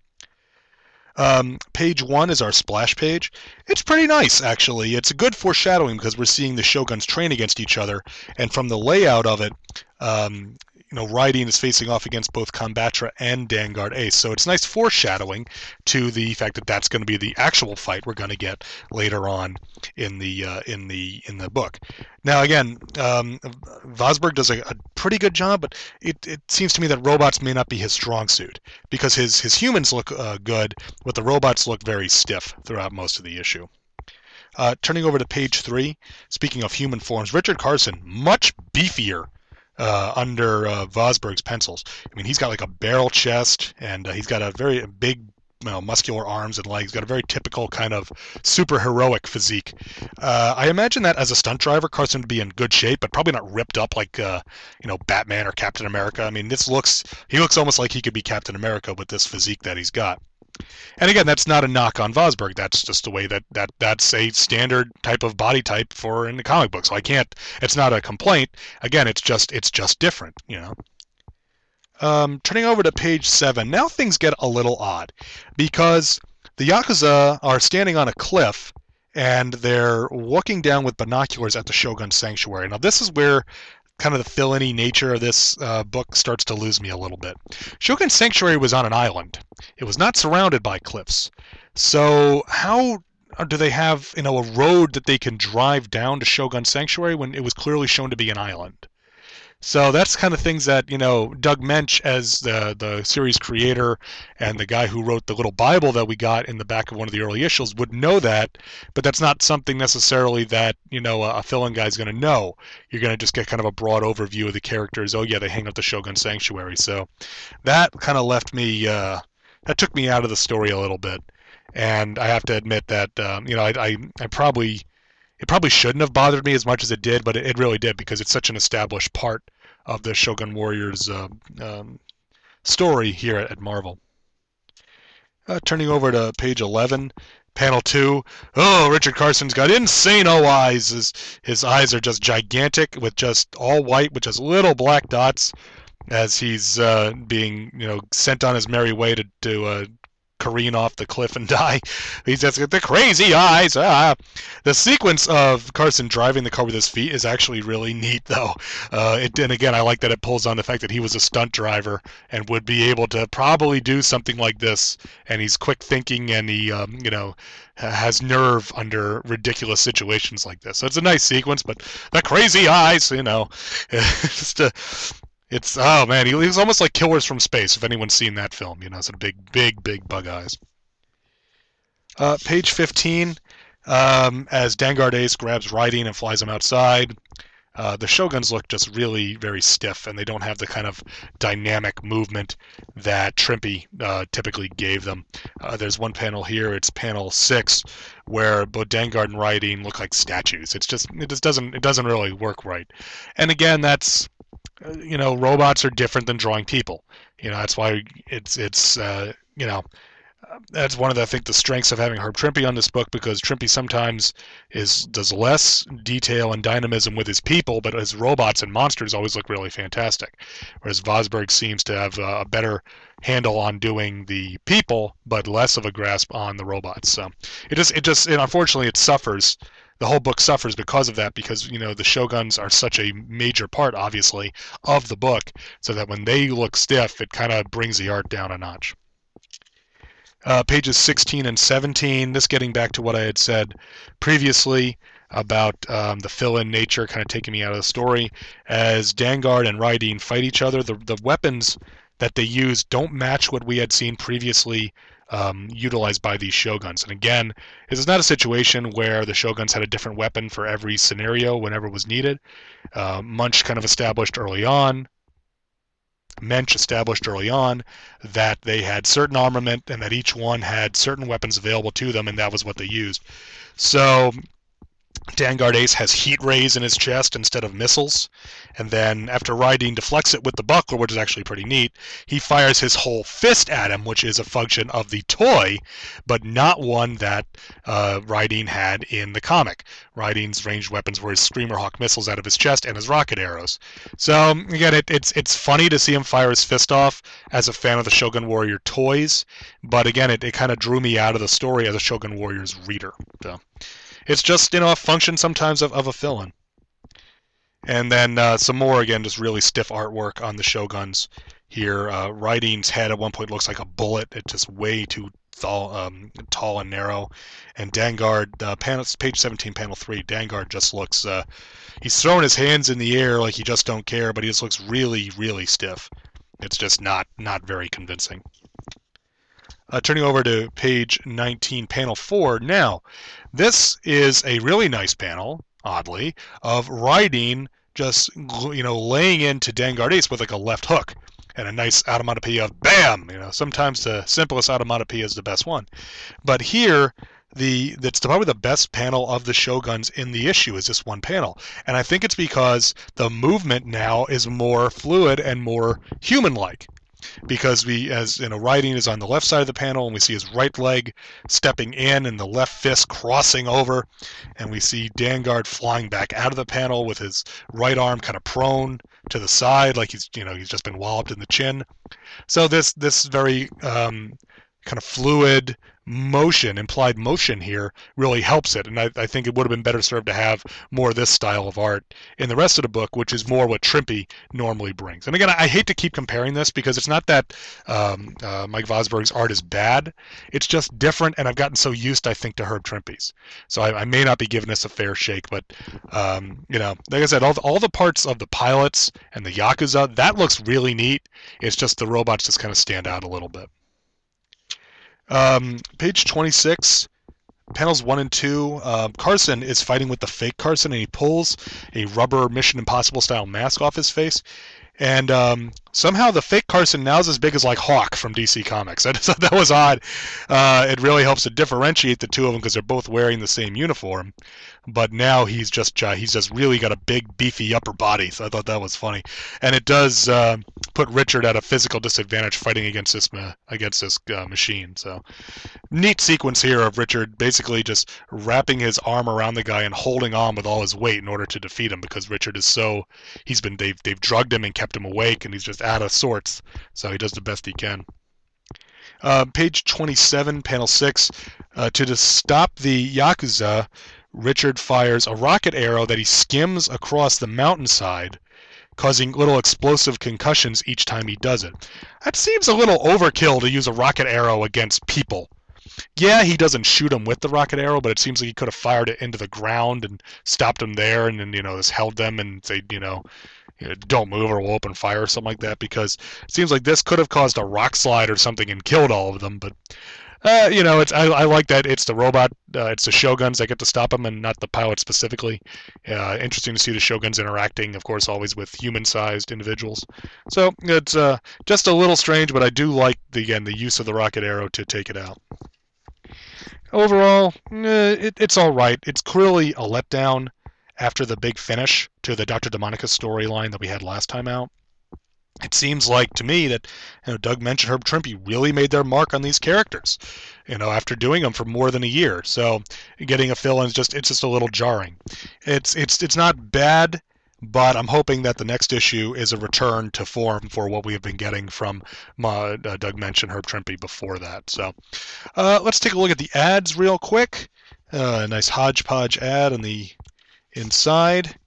[SPEAKER 2] Um, page one is our splash page. It's pretty nice, actually. It's a good foreshadowing because we're seeing the shoguns train against each other, and from the layout of it, um, you know, Raideen is facing off against both Combatra and Danguard Ace. So it's nice foreshadowing to the fact that that's going to be the actual fight we're going to get later on in the uh, in the in the book. Now again, um, Vosburg does a, a, pretty good job, but it, it seems to me that robots may not be his strong suit because his his humans look uh, good, but the robots look very stiff throughout most of the issue. Uh, turning over to page three, speaking of human forms, Richard Carson, much beefier uh, under uh, Vosburg's pencils. I mean, he's got like a barrel chest, and uh, he's got a very big, you know, muscular arms and legs. He's got a very typical kind of super heroic physique. Uh, I imagine that as a stunt driver, Carson would be in good shape, but probably not ripped up like, uh, you know, Batman or Captain America. I mean, this looks he looks almost like he could be Captain America with this physique that he's got. And again, that's not a knock on Vosburg. That's just the way that, that that's a standard type of body type for in the comic book. So I can't. It's not a complaint. Again, it's just it's just different. You know. Um, turning over to page seven, now things get a little odd because the yakuza are standing on a cliff and they're looking down with binoculars at the Shogun Sanctuary. Now this is where kind of the fill-in nature of this uh, book starts to lose me a little bit. Shogun Sanctuary was on an island. It was not surrounded by cliffs. So how do they have you know a road that they can drive down to Shogun Sanctuary when it was clearly shown to be an island? So that's kind of things that you know Doug Moench, as the the series creator and the guy who wrote the little Bible that we got in the back of one of the early issues, would know that. But that's not something necessarily that you know a, a fill-in guy is going to know. You're going to just get kind of a broad overview of the characters. Oh yeah, they hang out the Shogun Sanctuary. So that kind of left me. Uh, that took me out of the story a little bit, and I have to admit that um, you know I, I I probably it probably shouldn't have bothered me as much as it did, but it, it really did because it's such an established part of the Shogun Warriors uh, um, story here at, at Marvel. Uh, turning over to page 11, panel 2. Oh, Richard Carson's got insane O eyes. His, his eyes are just gigantic with just all white with just little black dots as he's uh, being you know sent on his merry way to, to uh, careen off the cliff and die. He's just got the crazy eyes. Ah. The sequence of Carson driving the car with his feet is actually really neat, though. Uh, it, and again, I like that it pulls on the fact that he was a stunt driver and would be able to probably do something like this. And he's quick thinking and he, um, you know, has nerve under ridiculous situations like this. So it's a nice sequence, but the crazy eyes, you know, just a, it's oh man, he, he's almost like Killers from Space. If anyone's seen that film, you know, it's a big, big, big bug eyes. Uh, page 15, um, as Danguard Ace grabs Raideen and flies him outside. Uh, the Shoguns look just really very stiff, and they don't have the kind of dynamic movement that Trimpe uh, typically gave them. Uh, there's one panel here, it's panel six, where both Danguard and Raideen look like statues. It's just it just doesn't it doesn't really work right. And again, that's you know, robots are different than drawing people. You know, that's why it's it's uh, you know, that's one of the I think the strengths of having Herb Trimpe on this book because Trimpe sometimes is does less detail and dynamism with his people, but his robots and monsters always look really fantastic. Whereas Vosburg seems to have a better handle on doing the people, but less of a grasp on the robots. So it just it just unfortunately it suffers the whole book suffers because of that because you know the shoguns are such a major part obviously of the book so that when they look stiff it kind of brings the art down a notch. Uh, pages 16 and 17 this getting back to what i had said previously about um, the fill-in nature kind of taking me out of the story. As danguard and Raideen fight each other the, the weapons that they use don't match what we had seen previously um, utilized by these shoguns. And again, this is not a situation where the shoguns had a different weapon for every scenario whenever it was needed. Uh, Munch kind of established early on, Moench established early on that they had certain armament and that each one had certain weapons available to them, and that was what they used. So Danguard Ace has heat rays in his chest instead of missiles. And then after Raideen deflects it with the buckler, which is actually pretty neat, he fires his whole fist at him, which is a function of the toy, but not one that uh, had in the comic. Raideen's ranged weapons were his Screamer Hawk missiles out of his chest and his rocket arrows. So again, it, it's it's funny to see him fire his fist off as a fan of the Shogun Warrior toys, but again, it, it kind of drew me out of the story as a Shogun Warriors reader. So. It's just you know a function sometimes of, of a fill-in. And then uh, some more, again, just really stiff artwork on the Shoguns here. Uh, Raideen's head at one point looks like a bullet. It's just way too tall, um, tall and narrow. And Danguard, uh, panel, page 17, panel 3, Danguard just looks, uh, he's throwing his hands in the air like he just don't care, but he just looks really, really stiff. It's just not, not very convincing. Uh, turning over to page 19, panel 4. Now, this is a really nice panel, oddly, of Raideen just, you know, laying into Danguard Ace with like a left hook and a nice automatopoeia of BAM! You know, sometimes the simplest automatopoeia is the best one. But here, the that's probably the best panel of the shoguns in the issue is this one panel and i think it's because the movement now is more fluid and more human like because we, as you know, Raideen is on the left side of the panel, and we see his right leg stepping in and the left fist crossing over, and we see Danguard flying back out of the panel with his right arm kind of prone to the side, like he's you know he's just been walloped in the chin. So this this very um, kind of fluid motion, implied motion here, really helps it. And I, I, think it would have been better served to have more of this style of art in the rest of the book, which is more what Trimpe normally brings. And again, I, hate to keep comparing this because it's not that um, uh, Mike Vosburg's art is bad. It's just different, and I've gotten so used, I think, to Herb Trimpe's. So I, I may not be giving this a fair shake, but um, you know, like I said, all the, all the parts of the pilots and the Yakuza, that looks really neat. It's just the robots just kind of stand out a little bit. Um, page 26, panels 1 and 2, uh, Carson is fighting with the fake Carson and he pulls a rubber Mission Impossible style mask off his face. And um, somehow the fake Carson now is as big as like Hawk from DC Comics. I just thought that was odd. Uh, it really helps to differentiate the two of them because they're both wearing the same uniform but now he's just he's just really got a big beefy upper body. So I thought that was funny, and it does uh, put Richard at a physical disadvantage fighting against this ma- against this uh, machine. So neat sequence here of Richard basically just wrapping his arm around the guy and holding on with all his weight in order to defeat him because Richard is so he's been they've they've drugged him and kept him awake and he's just out of sorts. So he does the best he can. Uh, page 27, panel 6. Uh, to stop the Yakuza, Richard fires a rocket arrow that he skims across the mountainside, causing little explosive concussions each time he does it. That seems a little overkill to use a rocket arrow against people. Yeah, he doesn't shoot them with the rocket arrow, but it seems like he could have fired it into the ground and stopped them there, and then you know just held them and say you know, you know don't move or we'll open fire or something like that. Because it seems like this could have caused a rock slide or something and killed all of them, but uh, you know, it's I, I like that it's the robot, uh, it's the shoguns that get to stop them and not the pilot specifically. Uh, interesting to see the shoguns interacting, of course, always with human-sized individuals. So it's uh, just a little strange, but I do like the again the use of the rocket arrow to take it out. Overall, eh, it, it's all right. It's clearly a letdown after the big finish to the Dr. Demonica storyline that we had last time out it seems like to me that you know Doug Moench and Herb Trimpe really made their mark on these characters, you know, after doing them for more than a year. So getting a fill-in is just it's just a little jarring. It's it's it's not bad, but I'm hoping that the next issue is a return to form for what we have been getting from uh, Doug Moench and Herb Trimpe before that. So uh, let's take a look at the ads real quick. Uh, a nice hodgepodge ad on the inside.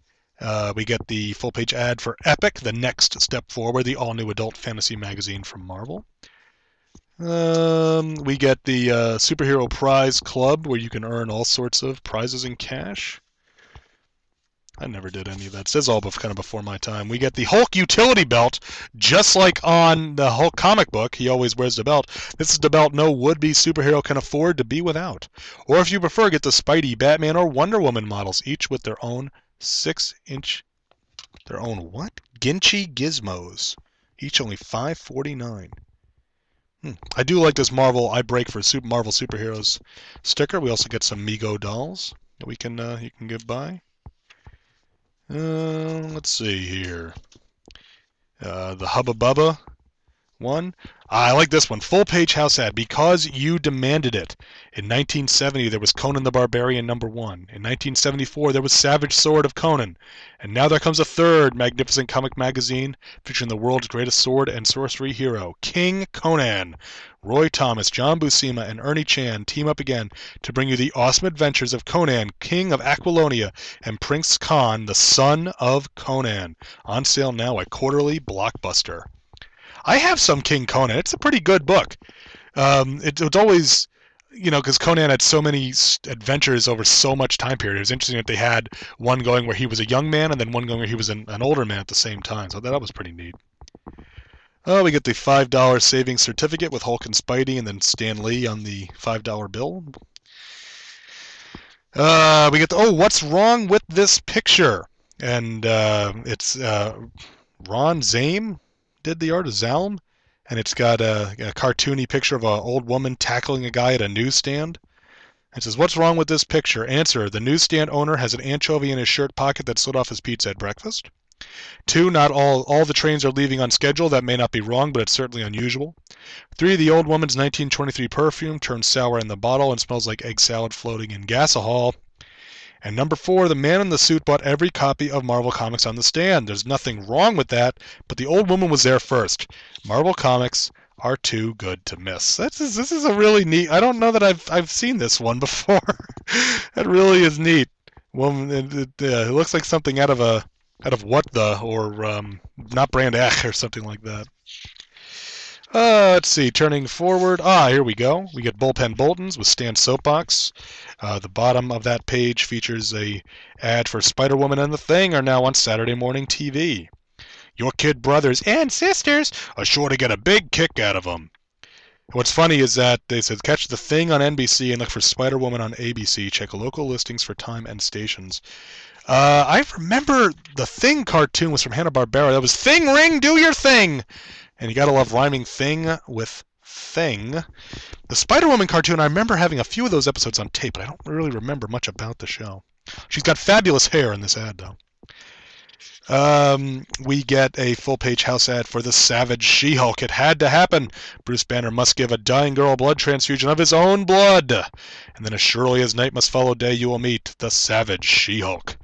[SPEAKER 2] Uh, we get the full page ad for Epic, the next step forward, the all new adult fantasy magazine from Marvel. Um, we get the uh, Superhero Prize Club, where you can earn all sorts of prizes in cash. I never did any of that. It says all kind of before my time. We get the Hulk utility belt, just like on the Hulk comic book. He always wears the belt. This is the belt no would-be superhero can afford to be without. Or if you prefer, get the Spidey, Batman, or Wonder Woman models, each with their own six inch their own what? Ginchi gizmos. Each only five forty nine. Hmm. I do like this Marvel I break for Super Marvel superheroes sticker. We also get some Mego dolls that we can uh, you can give by. Uh, let's see here. Uh, the Hubba Bubba one. Ah, I like this one. Full page house ad. Because you demanded it. In 1970, there was Conan the Barbarian number one. In 1974, there was Savage Sword of Conan. And now there comes a third magnificent comic magazine featuring the world's greatest sword and sorcery hero, King Conan. Roy Thomas, John Buscema, and Ernie Chan team up again to bring you the awesome adventures of Conan, King of Aquilonia, and Prince Conn, the son of Conan. On sale now at Quarterly Blockbuster. I have some King Conan. It's a pretty good book. Um, it, it's always, you know, because Conan had so many adventures over so much time period. It was interesting that they had one going where he was a young man and then one going where he was an, an older man at the same time. So that, was pretty neat. Oh, we get the $5 savings certificate with Hulk and Spidey and then Stan Lee on the $5 bill. Uh, we get the, oh, what's wrong with this picture? And uh, it's uh, Ron Zalme, did the art of Zalm, and it's got a, a cartoony picture of an old woman tackling a guy at a newsstand. It says, What's wrong with this picture? Answer The newsstand owner has an anchovy in his shirt pocket that slid off his pizza at breakfast. Two, not all, all the trains are leaving on schedule. That may not be wrong, but it's certainly unusual. Three, the old woman's 1923 perfume turns sour in the bottle and smells like egg salad floating in gasohol. And number four, the man in the suit bought every copy of Marvel Comics on the stand. There's nothing wrong with that, but the old woman was there first. Marvel Comics are too good to miss. This is this is a really neat. I don't know that I've I've seen this one before. that really is neat. Woman, it, it, uh, it, looks like something out of a out of what the or um, not Brand Echh or something like that. Uh, let's see. Turning forward. Ah, here we go. We get bullpen Bulletins with Stan Soapbox. Uh, the bottom of that page features a ad for Spider Woman and the Thing are now on Saturday morning TV. Your kid brothers and sisters are sure to get a big kick out of them. What's funny is that they said catch the Thing on NBC and look for Spider Woman on ABC. Check local listings for time and stations. Uh, I remember the Thing cartoon was from Hanna Barbera. That was Thing Ring, do your thing. And you gotta love rhyming thing with thing. The Spider Woman cartoon, I remember having a few of those episodes on tape, but I don't really remember much about the show. She's got fabulous hair in this ad, though. Um, we get a full page house ad for the Savage She Hulk. It had to happen. Bruce Banner must give a dying girl a blood transfusion of his own blood. And then, as surely as night must follow day, you will meet the Savage She Hulk.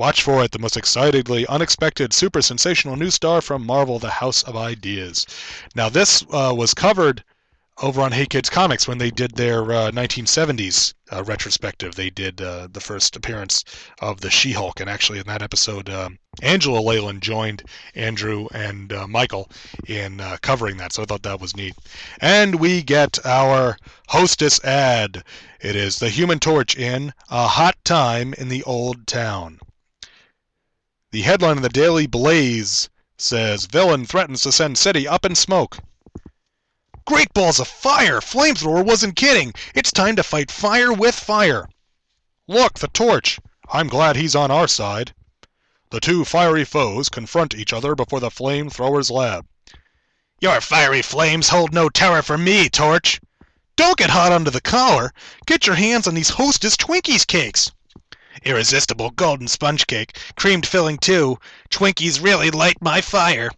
[SPEAKER 2] Watch for it, the most excitedly unexpected, super sensational new star from Marvel, the House of Ideas. Now, this uh, was covered over on Hey Kids Comics when they did their uh, 1970s uh, retrospective. They did uh, the first appearance of the She Hulk, and actually in that episode, um, Angela Leyland joined Andrew and uh, Michael in uh, covering that, so I thought that was neat. And we get our hostess ad. It is the Human Torch in A Hot Time in the Old Town. The headline in the Daily Blaze says Villain threatens to send city up in smoke. Great balls of fire! Flamethrower wasn't kidding! It's time to fight fire with fire! Look, the torch! I'm glad he's on our side. The two fiery foes confront each other before the flamethrower's lab. Your fiery flames hold no terror for me, Torch! Don't get hot under the collar! Get your hands on these Hostess Twinkies cakes! Irresistible golden sponge cake, creamed filling too. Twinkies really light my fire.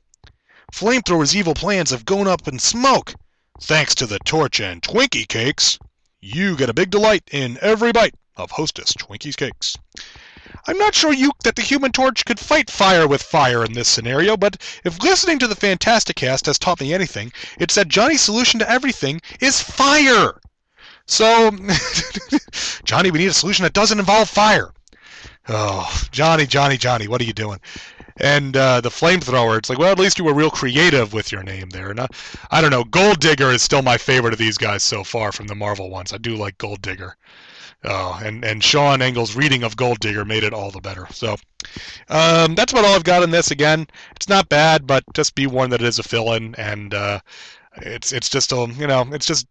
[SPEAKER 2] Flamethrower's evil plans have gone up in smoke. Thanks to the torch and Twinkie cakes, you get a big delight in every bite of Hostess Twinkies cakes. I'm not sure you that the Human Torch could fight fire with fire in this scenario, but if listening to the Fantasticast has taught me anything, it's that Johnny's solution to everything is fire. So, Johnny, we need a solution that doesn't involve fire. Oh, Johnny, Johnny, Johnny, what are you doing? And uh, the flamethrower, it's like, well, at least you were real creative with your name there. And I, I don't know, Gold Digger is still my favorite of these guys so far from the Marvel ones. I do like Gold Digger. Oh, and, and Sean Engel's reading of Gold Digger made it all the better. So um, that's about all I've got in this. Again, it's not bad, but just be warned that it is a fill-in, and uh, it's it's just a you know it's just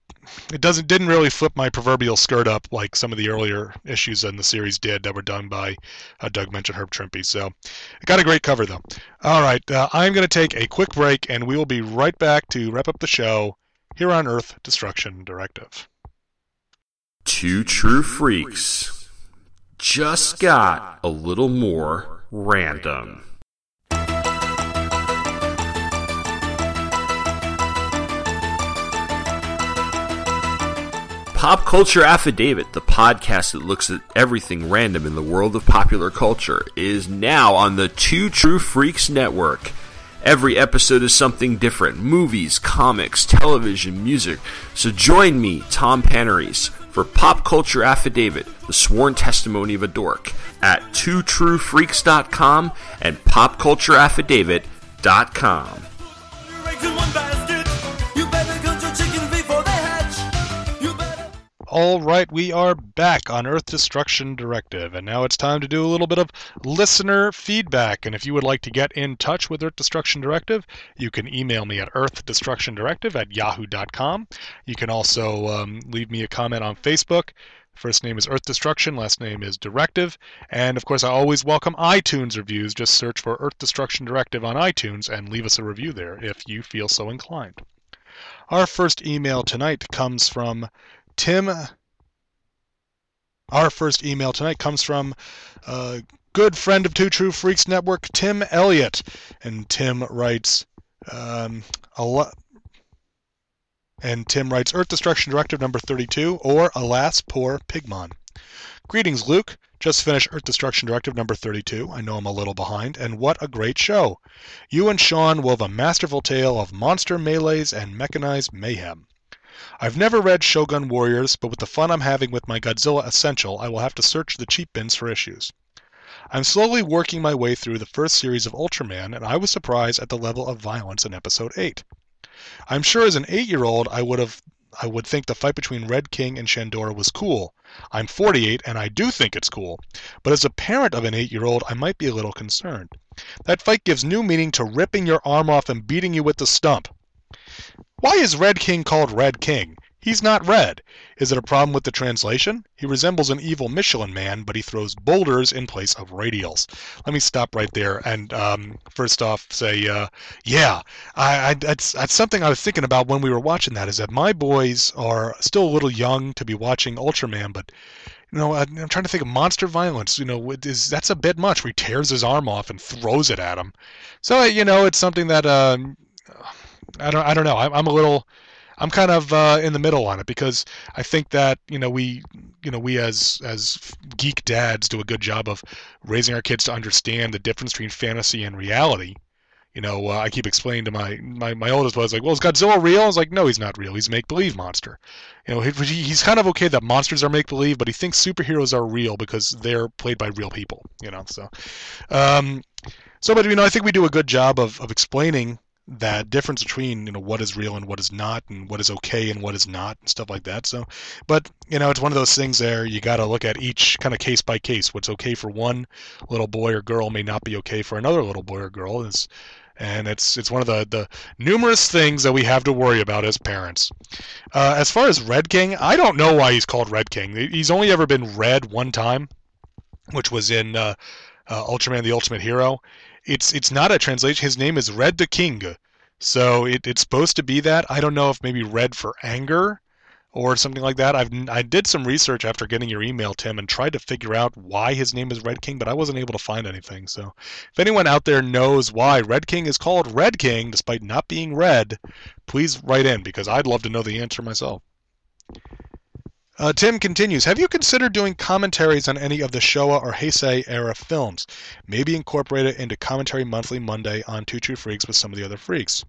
[SPEAKER 2] it doesn't didn't really flip my proverbial skirt up like some of the earlier issues in the series did that were done by uh, Doug Moench and Herb Trimpe. So it got a great cover though. All right, uh, I'm going to take a quick break and we will be right back to wrap up the show here on Earth Destruction Directive.
[SPEAKER 5] Two true freaks just got a little more random. Pop Culture Affidavit, the podcast that looks at everything random in the world of popular culture, is now on the Two True Freaks Network. Every episode is something different movies, comics, television, music. So join me, Tom Panarese, for Pop Culture Affidavit, the sworn testimony of a dork, at twotruefreaks.com and popcultureaffidavit.com.
[SPEAKER 2] All right, we are back on Earth Destruction Directive, and now it's time to do a little bit of listener feedback. And if you would like to get in touch with Earth Destruction Directive, you can email me at earthdestructiondirective at yahoo.com. You can also um, leave me a comment on Facebook. First name is Earth Destruction, last name is Directive. And of course, I always welcome iTunes reviews. Just search for Earth Destruction Directive on iTunes and leave us a review there if you feel so inclined. Our first email tonight comes from Tim. Our first email tonight comes from a good friend of Two True Freaks Network, Tim Elliott. And Tim writes, um, a lot. And Tim writes Earth Destruction Directive number 32, or Alas, Poor Pigmon. Greetings, Luke. Just finished Earth Destruction Directive number 32. I know I'm a little behind, and what a great show. You and Sean wove a masterful tale of monster melees and mechanized mayhem. I've never read Shogun Warriors, but with the fun I'm having with my Godzilla Essential, I will have to search the cheap bins for issues. I'm slowly working my way through the first series of Ultraman, and I was surprised at the level of violence in episode 8. I'm sure as an 8-year-old I would have I would think the fight between Red King and Shandora was cool. I'm 48 and I do think it's cool. But as a parent of an 8-year-old, I might be a little concerned. That fight gives new meaning to ripping your arm off and beating you with the stump. Why is Red King called Red King? He's not red. Is it a problem with the translation? He resembles an evil Michelin man, but he throws boulders in place of radials. Let me stop right there and um, first off say, uh, yeah, I, I, that's, that's something I was thinking about when we were watching that. Is that my boys are still a little young to be watching Ultraman, but you know, I'm trying to think of monster violence. You know, is that's a bit much. He tears his arm off and throws it at him. So you know, it's something that um, I don't I don't know. I'm, I'm a little I'm kind of uh, in the middle on it because I think that you know we you know we as as geek dads do a good job of raising our kids to understand the difference between fantasy and reality. You know, uh, I keep explaining to my, my my oldest was like, "Well, is Godzilla real?" I was like, "No, he's not real. He's make believe monster." You know, he, he's kind of okay that monsters are make believe, but he thinks superheroes are real because they're played by real people. You know, so um, so but you know, I think we do a good job of of explaining that difference between you know what is real and what is not and what is okay and what is not and stuff like that. So but you know it's one of those things there you got to look at each kind of case by case. What's okay for one little boy or girl may not be okay for another little boy or girl and it's it's one of the the numerous things that we have to worry about as parents. Uh, as far as red king i don't know why he's called red king. He's only ever been red one time which was in uh, uh, ultraman the ultimate hero it's it's not a translation. His name is Red the King, so it, it's supposed to be that. I don't know if maybe red for anger or something like that. I've I did some research after getting your email, Tim, and tried to figure out why his name is Red King, but I wasn't able to find anything. So, if anyone out there knows why Red King is called Red King despite not being red, please write in because I'd love to know the answer myself. Uh, Tim continues Have you considered doing commentaries on any of the Showa or Heisei era films? Maybe incorporate it into Commentary Monthly Monday on Two True Freaks with some of the other freaks.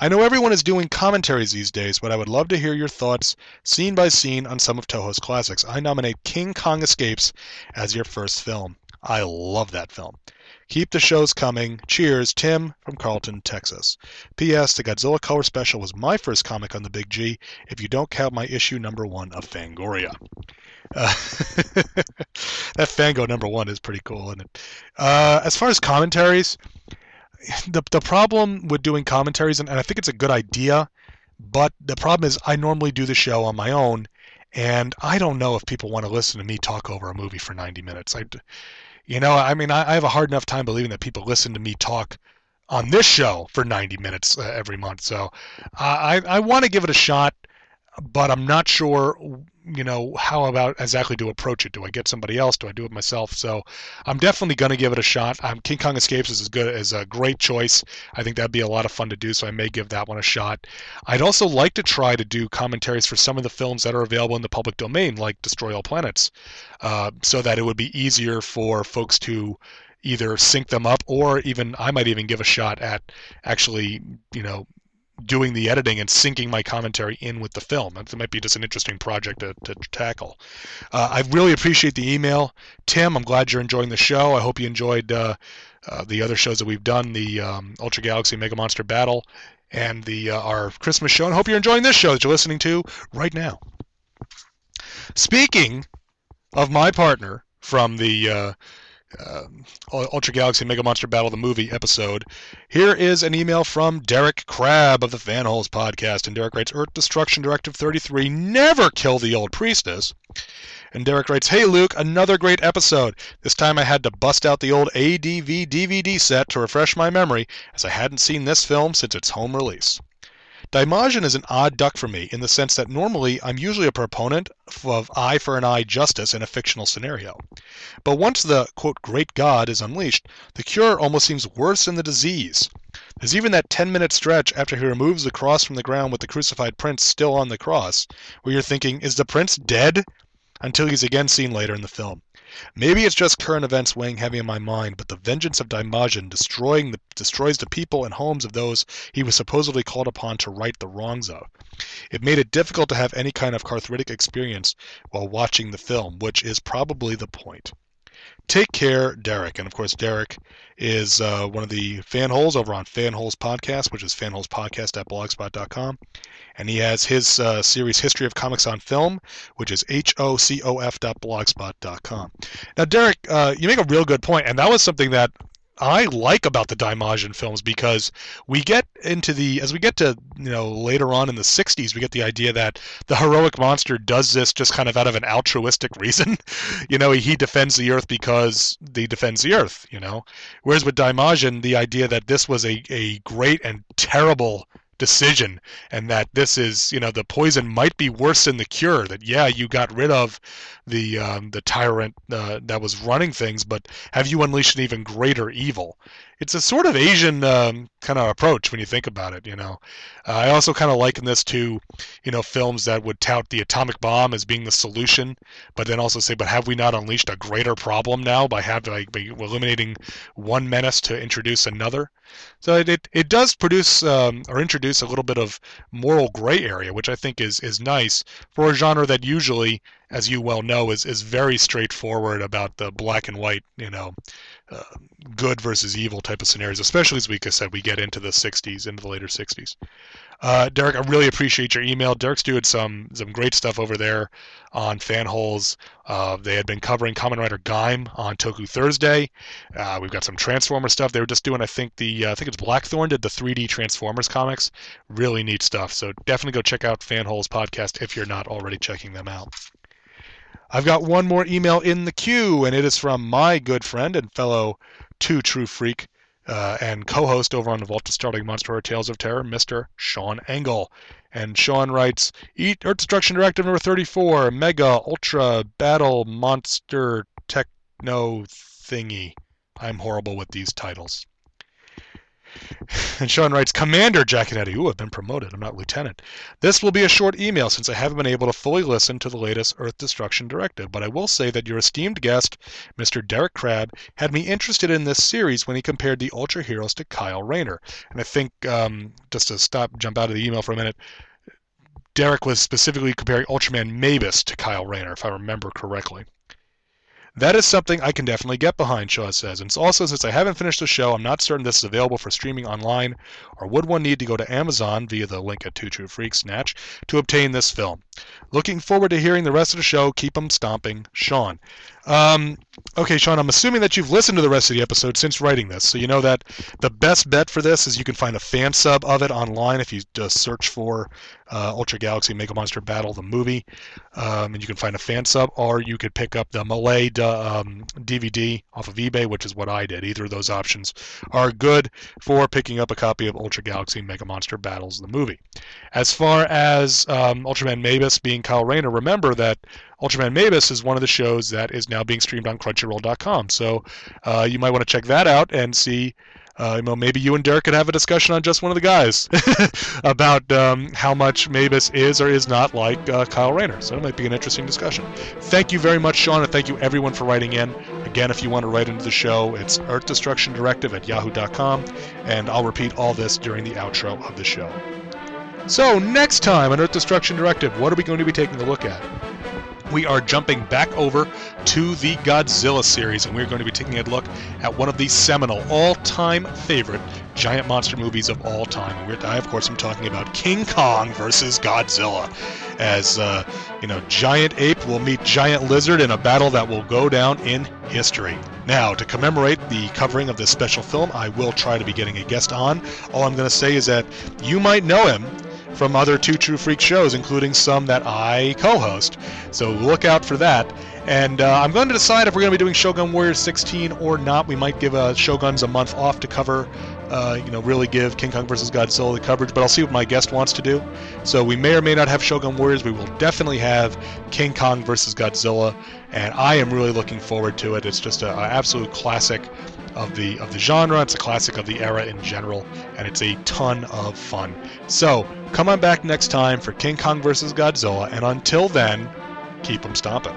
[SPEAKER 2] I know everyone is doing commentaries these days, but I would love to hear your thoughts, scene by scene, on some of Toho's classics. I nominate King Kong Escapes as your first film. I love that film. Keep the shows coming. Cheers, Tim from Carlton, Texas. P.S. The Godzilla Color Special was my first comic on the Big G, if you don't count my issue number one of Fangoria. Uh, that Fango number one is pretty cool, isn't it? Uh, as far as commentaries, the, the problem with doing commentaries, and, and I think it's a good idea, but the problem is I normally do the show on my own, and I don't know if people want to listen to me talk over a movie for 90 minutes. I, you know, I mean, I, I have a hard enough time believing that people listen to me talk on this show for 90 minutes uh, every month. So I, I want to give it a shot. but I'm not sure, you know, how about exactly to approach it. Do I get somebody else? Do I do it myself? So I'm definitely going to give it a shot. Um, King Kong Escapes is as good as a great choice. I think that'd be a lot of fun to do, so I may give that one a shot. I'd also like to try to do commentaries for some of the films that are available in the public domain, like Destroy All Planets, uh, so that it would be easier for folks to either sync them up or even I might even give a shot at actually, you know, doing the editing and syncing my commentary in with the film. That might be just an interesting project to, to tackle. Uh, I really appreciate the email. Tim, I'm glad you're enjoying the show. I hope you enjoyed uh, uh, the other shows that we've done, the um, Ultra Galaxy Mega Monster Battle and the uh, our Christmas show. And hope you're enjoying this show that you're listening to right now. Speaking of my partner from the uh, Ultra Galaxy Mega Monster Battle the movie episode. Here is an email from Derek Crab of the Fanholes podcast, and Derek writes, "Earth Destruction Directive 33: Never kill the old priestess." And Derek writes, Hey Luke, another great episode. This time I had to bust out the old ADV DVD set to refresh my memory, as I hadn't seen this film since its home release. Daimajin is an odd duck for me in the sense that normally I'm usually a proponent of eye for an eye justice in a fictional scenario. But once the quote, great God is unleashed, the cure almost seems worse than the disease. There's even that 10 minute stretch after he removes the cross from the ground with the crucified prince still on the cross, where you're thinking, is the prince dead? Until he's again seen later in the film. Maybe it's just current events weighing heavy on my mind, but the vengeance of Daimajin destroying the, destroys the people and homes of those he was supposedly called upon to right the wrongs of. It made it difficult to have any kind of cathartic experience while watching the film, which is probably the point. Take care, Derek. And of course, Derek is uh, one of the fanholes over on Fanholes Podcast, which is fanholespodcast.blogspot.com. And he has his uh, series History of Comics on Film, which is hocof.blogspot.com. Now, Derek, uh, you make a real good point, and that was something that I like about the Daimajin films because we get into the as we get to you know later on in the 60s we get the idea that the heroic monster does this just kind of out of an altruistic reason you know he defends the earth because he defends the earth you know whereas with Daimajin the idea that this was a, a great and terrible decision and that this is you know the poison might be worse than the cure that yeah you got rid of the um, the tyrant uh, that was running things but have you unleashed an even greater evil it's a sort of Asian um, kind of approach when you think about it. You know, uh, I also kind of liken this to, you know, films that would tout the atomic bomb as being the solution, but then also say, but have we not unleashed a greater problem now by having like, by eliminating one menace to introduce another? So it it, it does produce um, or introduce a little bit of moral gray area, which I think is is nice for a genre that usually, as you well know, is is very straightforward about the black and white, you know, uh, good versus evil type of scenarios, especially as we said we get into the 60s, into the later 60s. Uh, Derek, I really appreciate your email. Derek's doing some some great stuff over there on Fanholes. Uh, they had been covering Kamen Rider Gaim on Toku Thursday. Uh, we've got some Transformer stuff. They were just doing, I think the uh, I think it's Blackthorne did the 3D Transformers comics. Really neat stuff. So definitely go check out Fanholes podcast if you're not already checking them out. I've got one more email in the queue, and it is from my good friend and fellow Two True Freak uh, and co-host over on the Vault of Starting Monster Tales of Terror, Mr. Sean Engel. And Sean writes, Eat Earth Destruction Directive number 34, Mega Ultra Battle Monster Techno Thingy. I'm horrible with these titles. And Sean writes, Commander Giaconetti. Ooh, I've been promoted. I'm not lieutenant. This will be a short email since I haven't been able to fully listen to the latest Earth Destruction Directive, but I will say that your esteemed guest, Mr. Derek Crab, had me interested in this series when he compared the Ultra Heroes to Kyle Rayner. And I think, um, just to stop, jump out of the email for a minute, Derek was specifically comparing Ultraman Mebius to Kyle Rayner, if I remember correctly. That is something I can definitely get behind, Shaw says. And also, since I haven't finished the show, I'm not certain this is available for streaming online, or would one need to go to Amazon via the link at Two True Freaks Snatch to obtain this film. Looking forward to hearing the rest of the show. Keep 'em stomping, Sean. Um, okay, Sean, I'm assuming that you've listened to the rest of the episode since writing this, so you know that the best bet for this is you can find a fan sub of it online if you just search for uh, Ultra Galaxy Mega Monster Battle, the movie, um, and you can find a fan sub, or you could pick up the Malay um, DVD off of eBay, which is what I did. Either of those options are good for picking up a copy of Ultra Galaxy Mega Monster Battles, the movie. As far as um, Ultraman Mebius being Kyle Rayner, remember that Ultraman Mebius is one of the shows that is now being streamed on Crunchyroll.com. So uh, you might want to check that out and see. Uh, you know, maybe you and Derek could have a discussion on just one of the guys about um, how much Mebius is or is not like uh, Kyle Rayner. So it might be an interesting discussion. Thank you very much, Sean, and thank you everyone for writing in. Again, if you want to write into the show, it's Earth Destruction Directive at yahoo.com, and I'll repeat all this during the outro of the show. So, next time on Earth Destruction Directive, what are we going to be taking a look at? We are jumping back over to the Godzilla series, and we're going to be taking a look at one of the seminal, all-time favorite giant monster movies of all time. And I, of course, am talking about King Kong versus Godzilla, as uh, you know, giant ape will meet giant lizard in a battle that will go down in history. Now, to commemorate the covering of this special film, I will try to be getting a guest on. All I'm going to say is that you might know him from other Two True Freak shows, including some that I co host. So look out for that. And uh, I'm going to decide if we're going to be doing Shogun Warriors 16 or not. We might give uh, Shoguns a month off to cover, uh, you know, really give King Kong vs. Godzilla the coverage, but I'll see what my guest wants to do. So we may or may not have Shogun Warriors. We will definitely have King Kong vs. Godzilla, and I am really looking forward to it. It's just an absolute classic of the of the genre. It's a classic of the era in general, and it's a ton of fun. So come on back next time for King Kong vs. Godzilla, and until then, keep them stomping.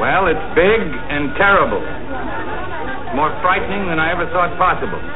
[SPEAKER 6] Well, it's big and terrible. More frightening than I ever thought possible.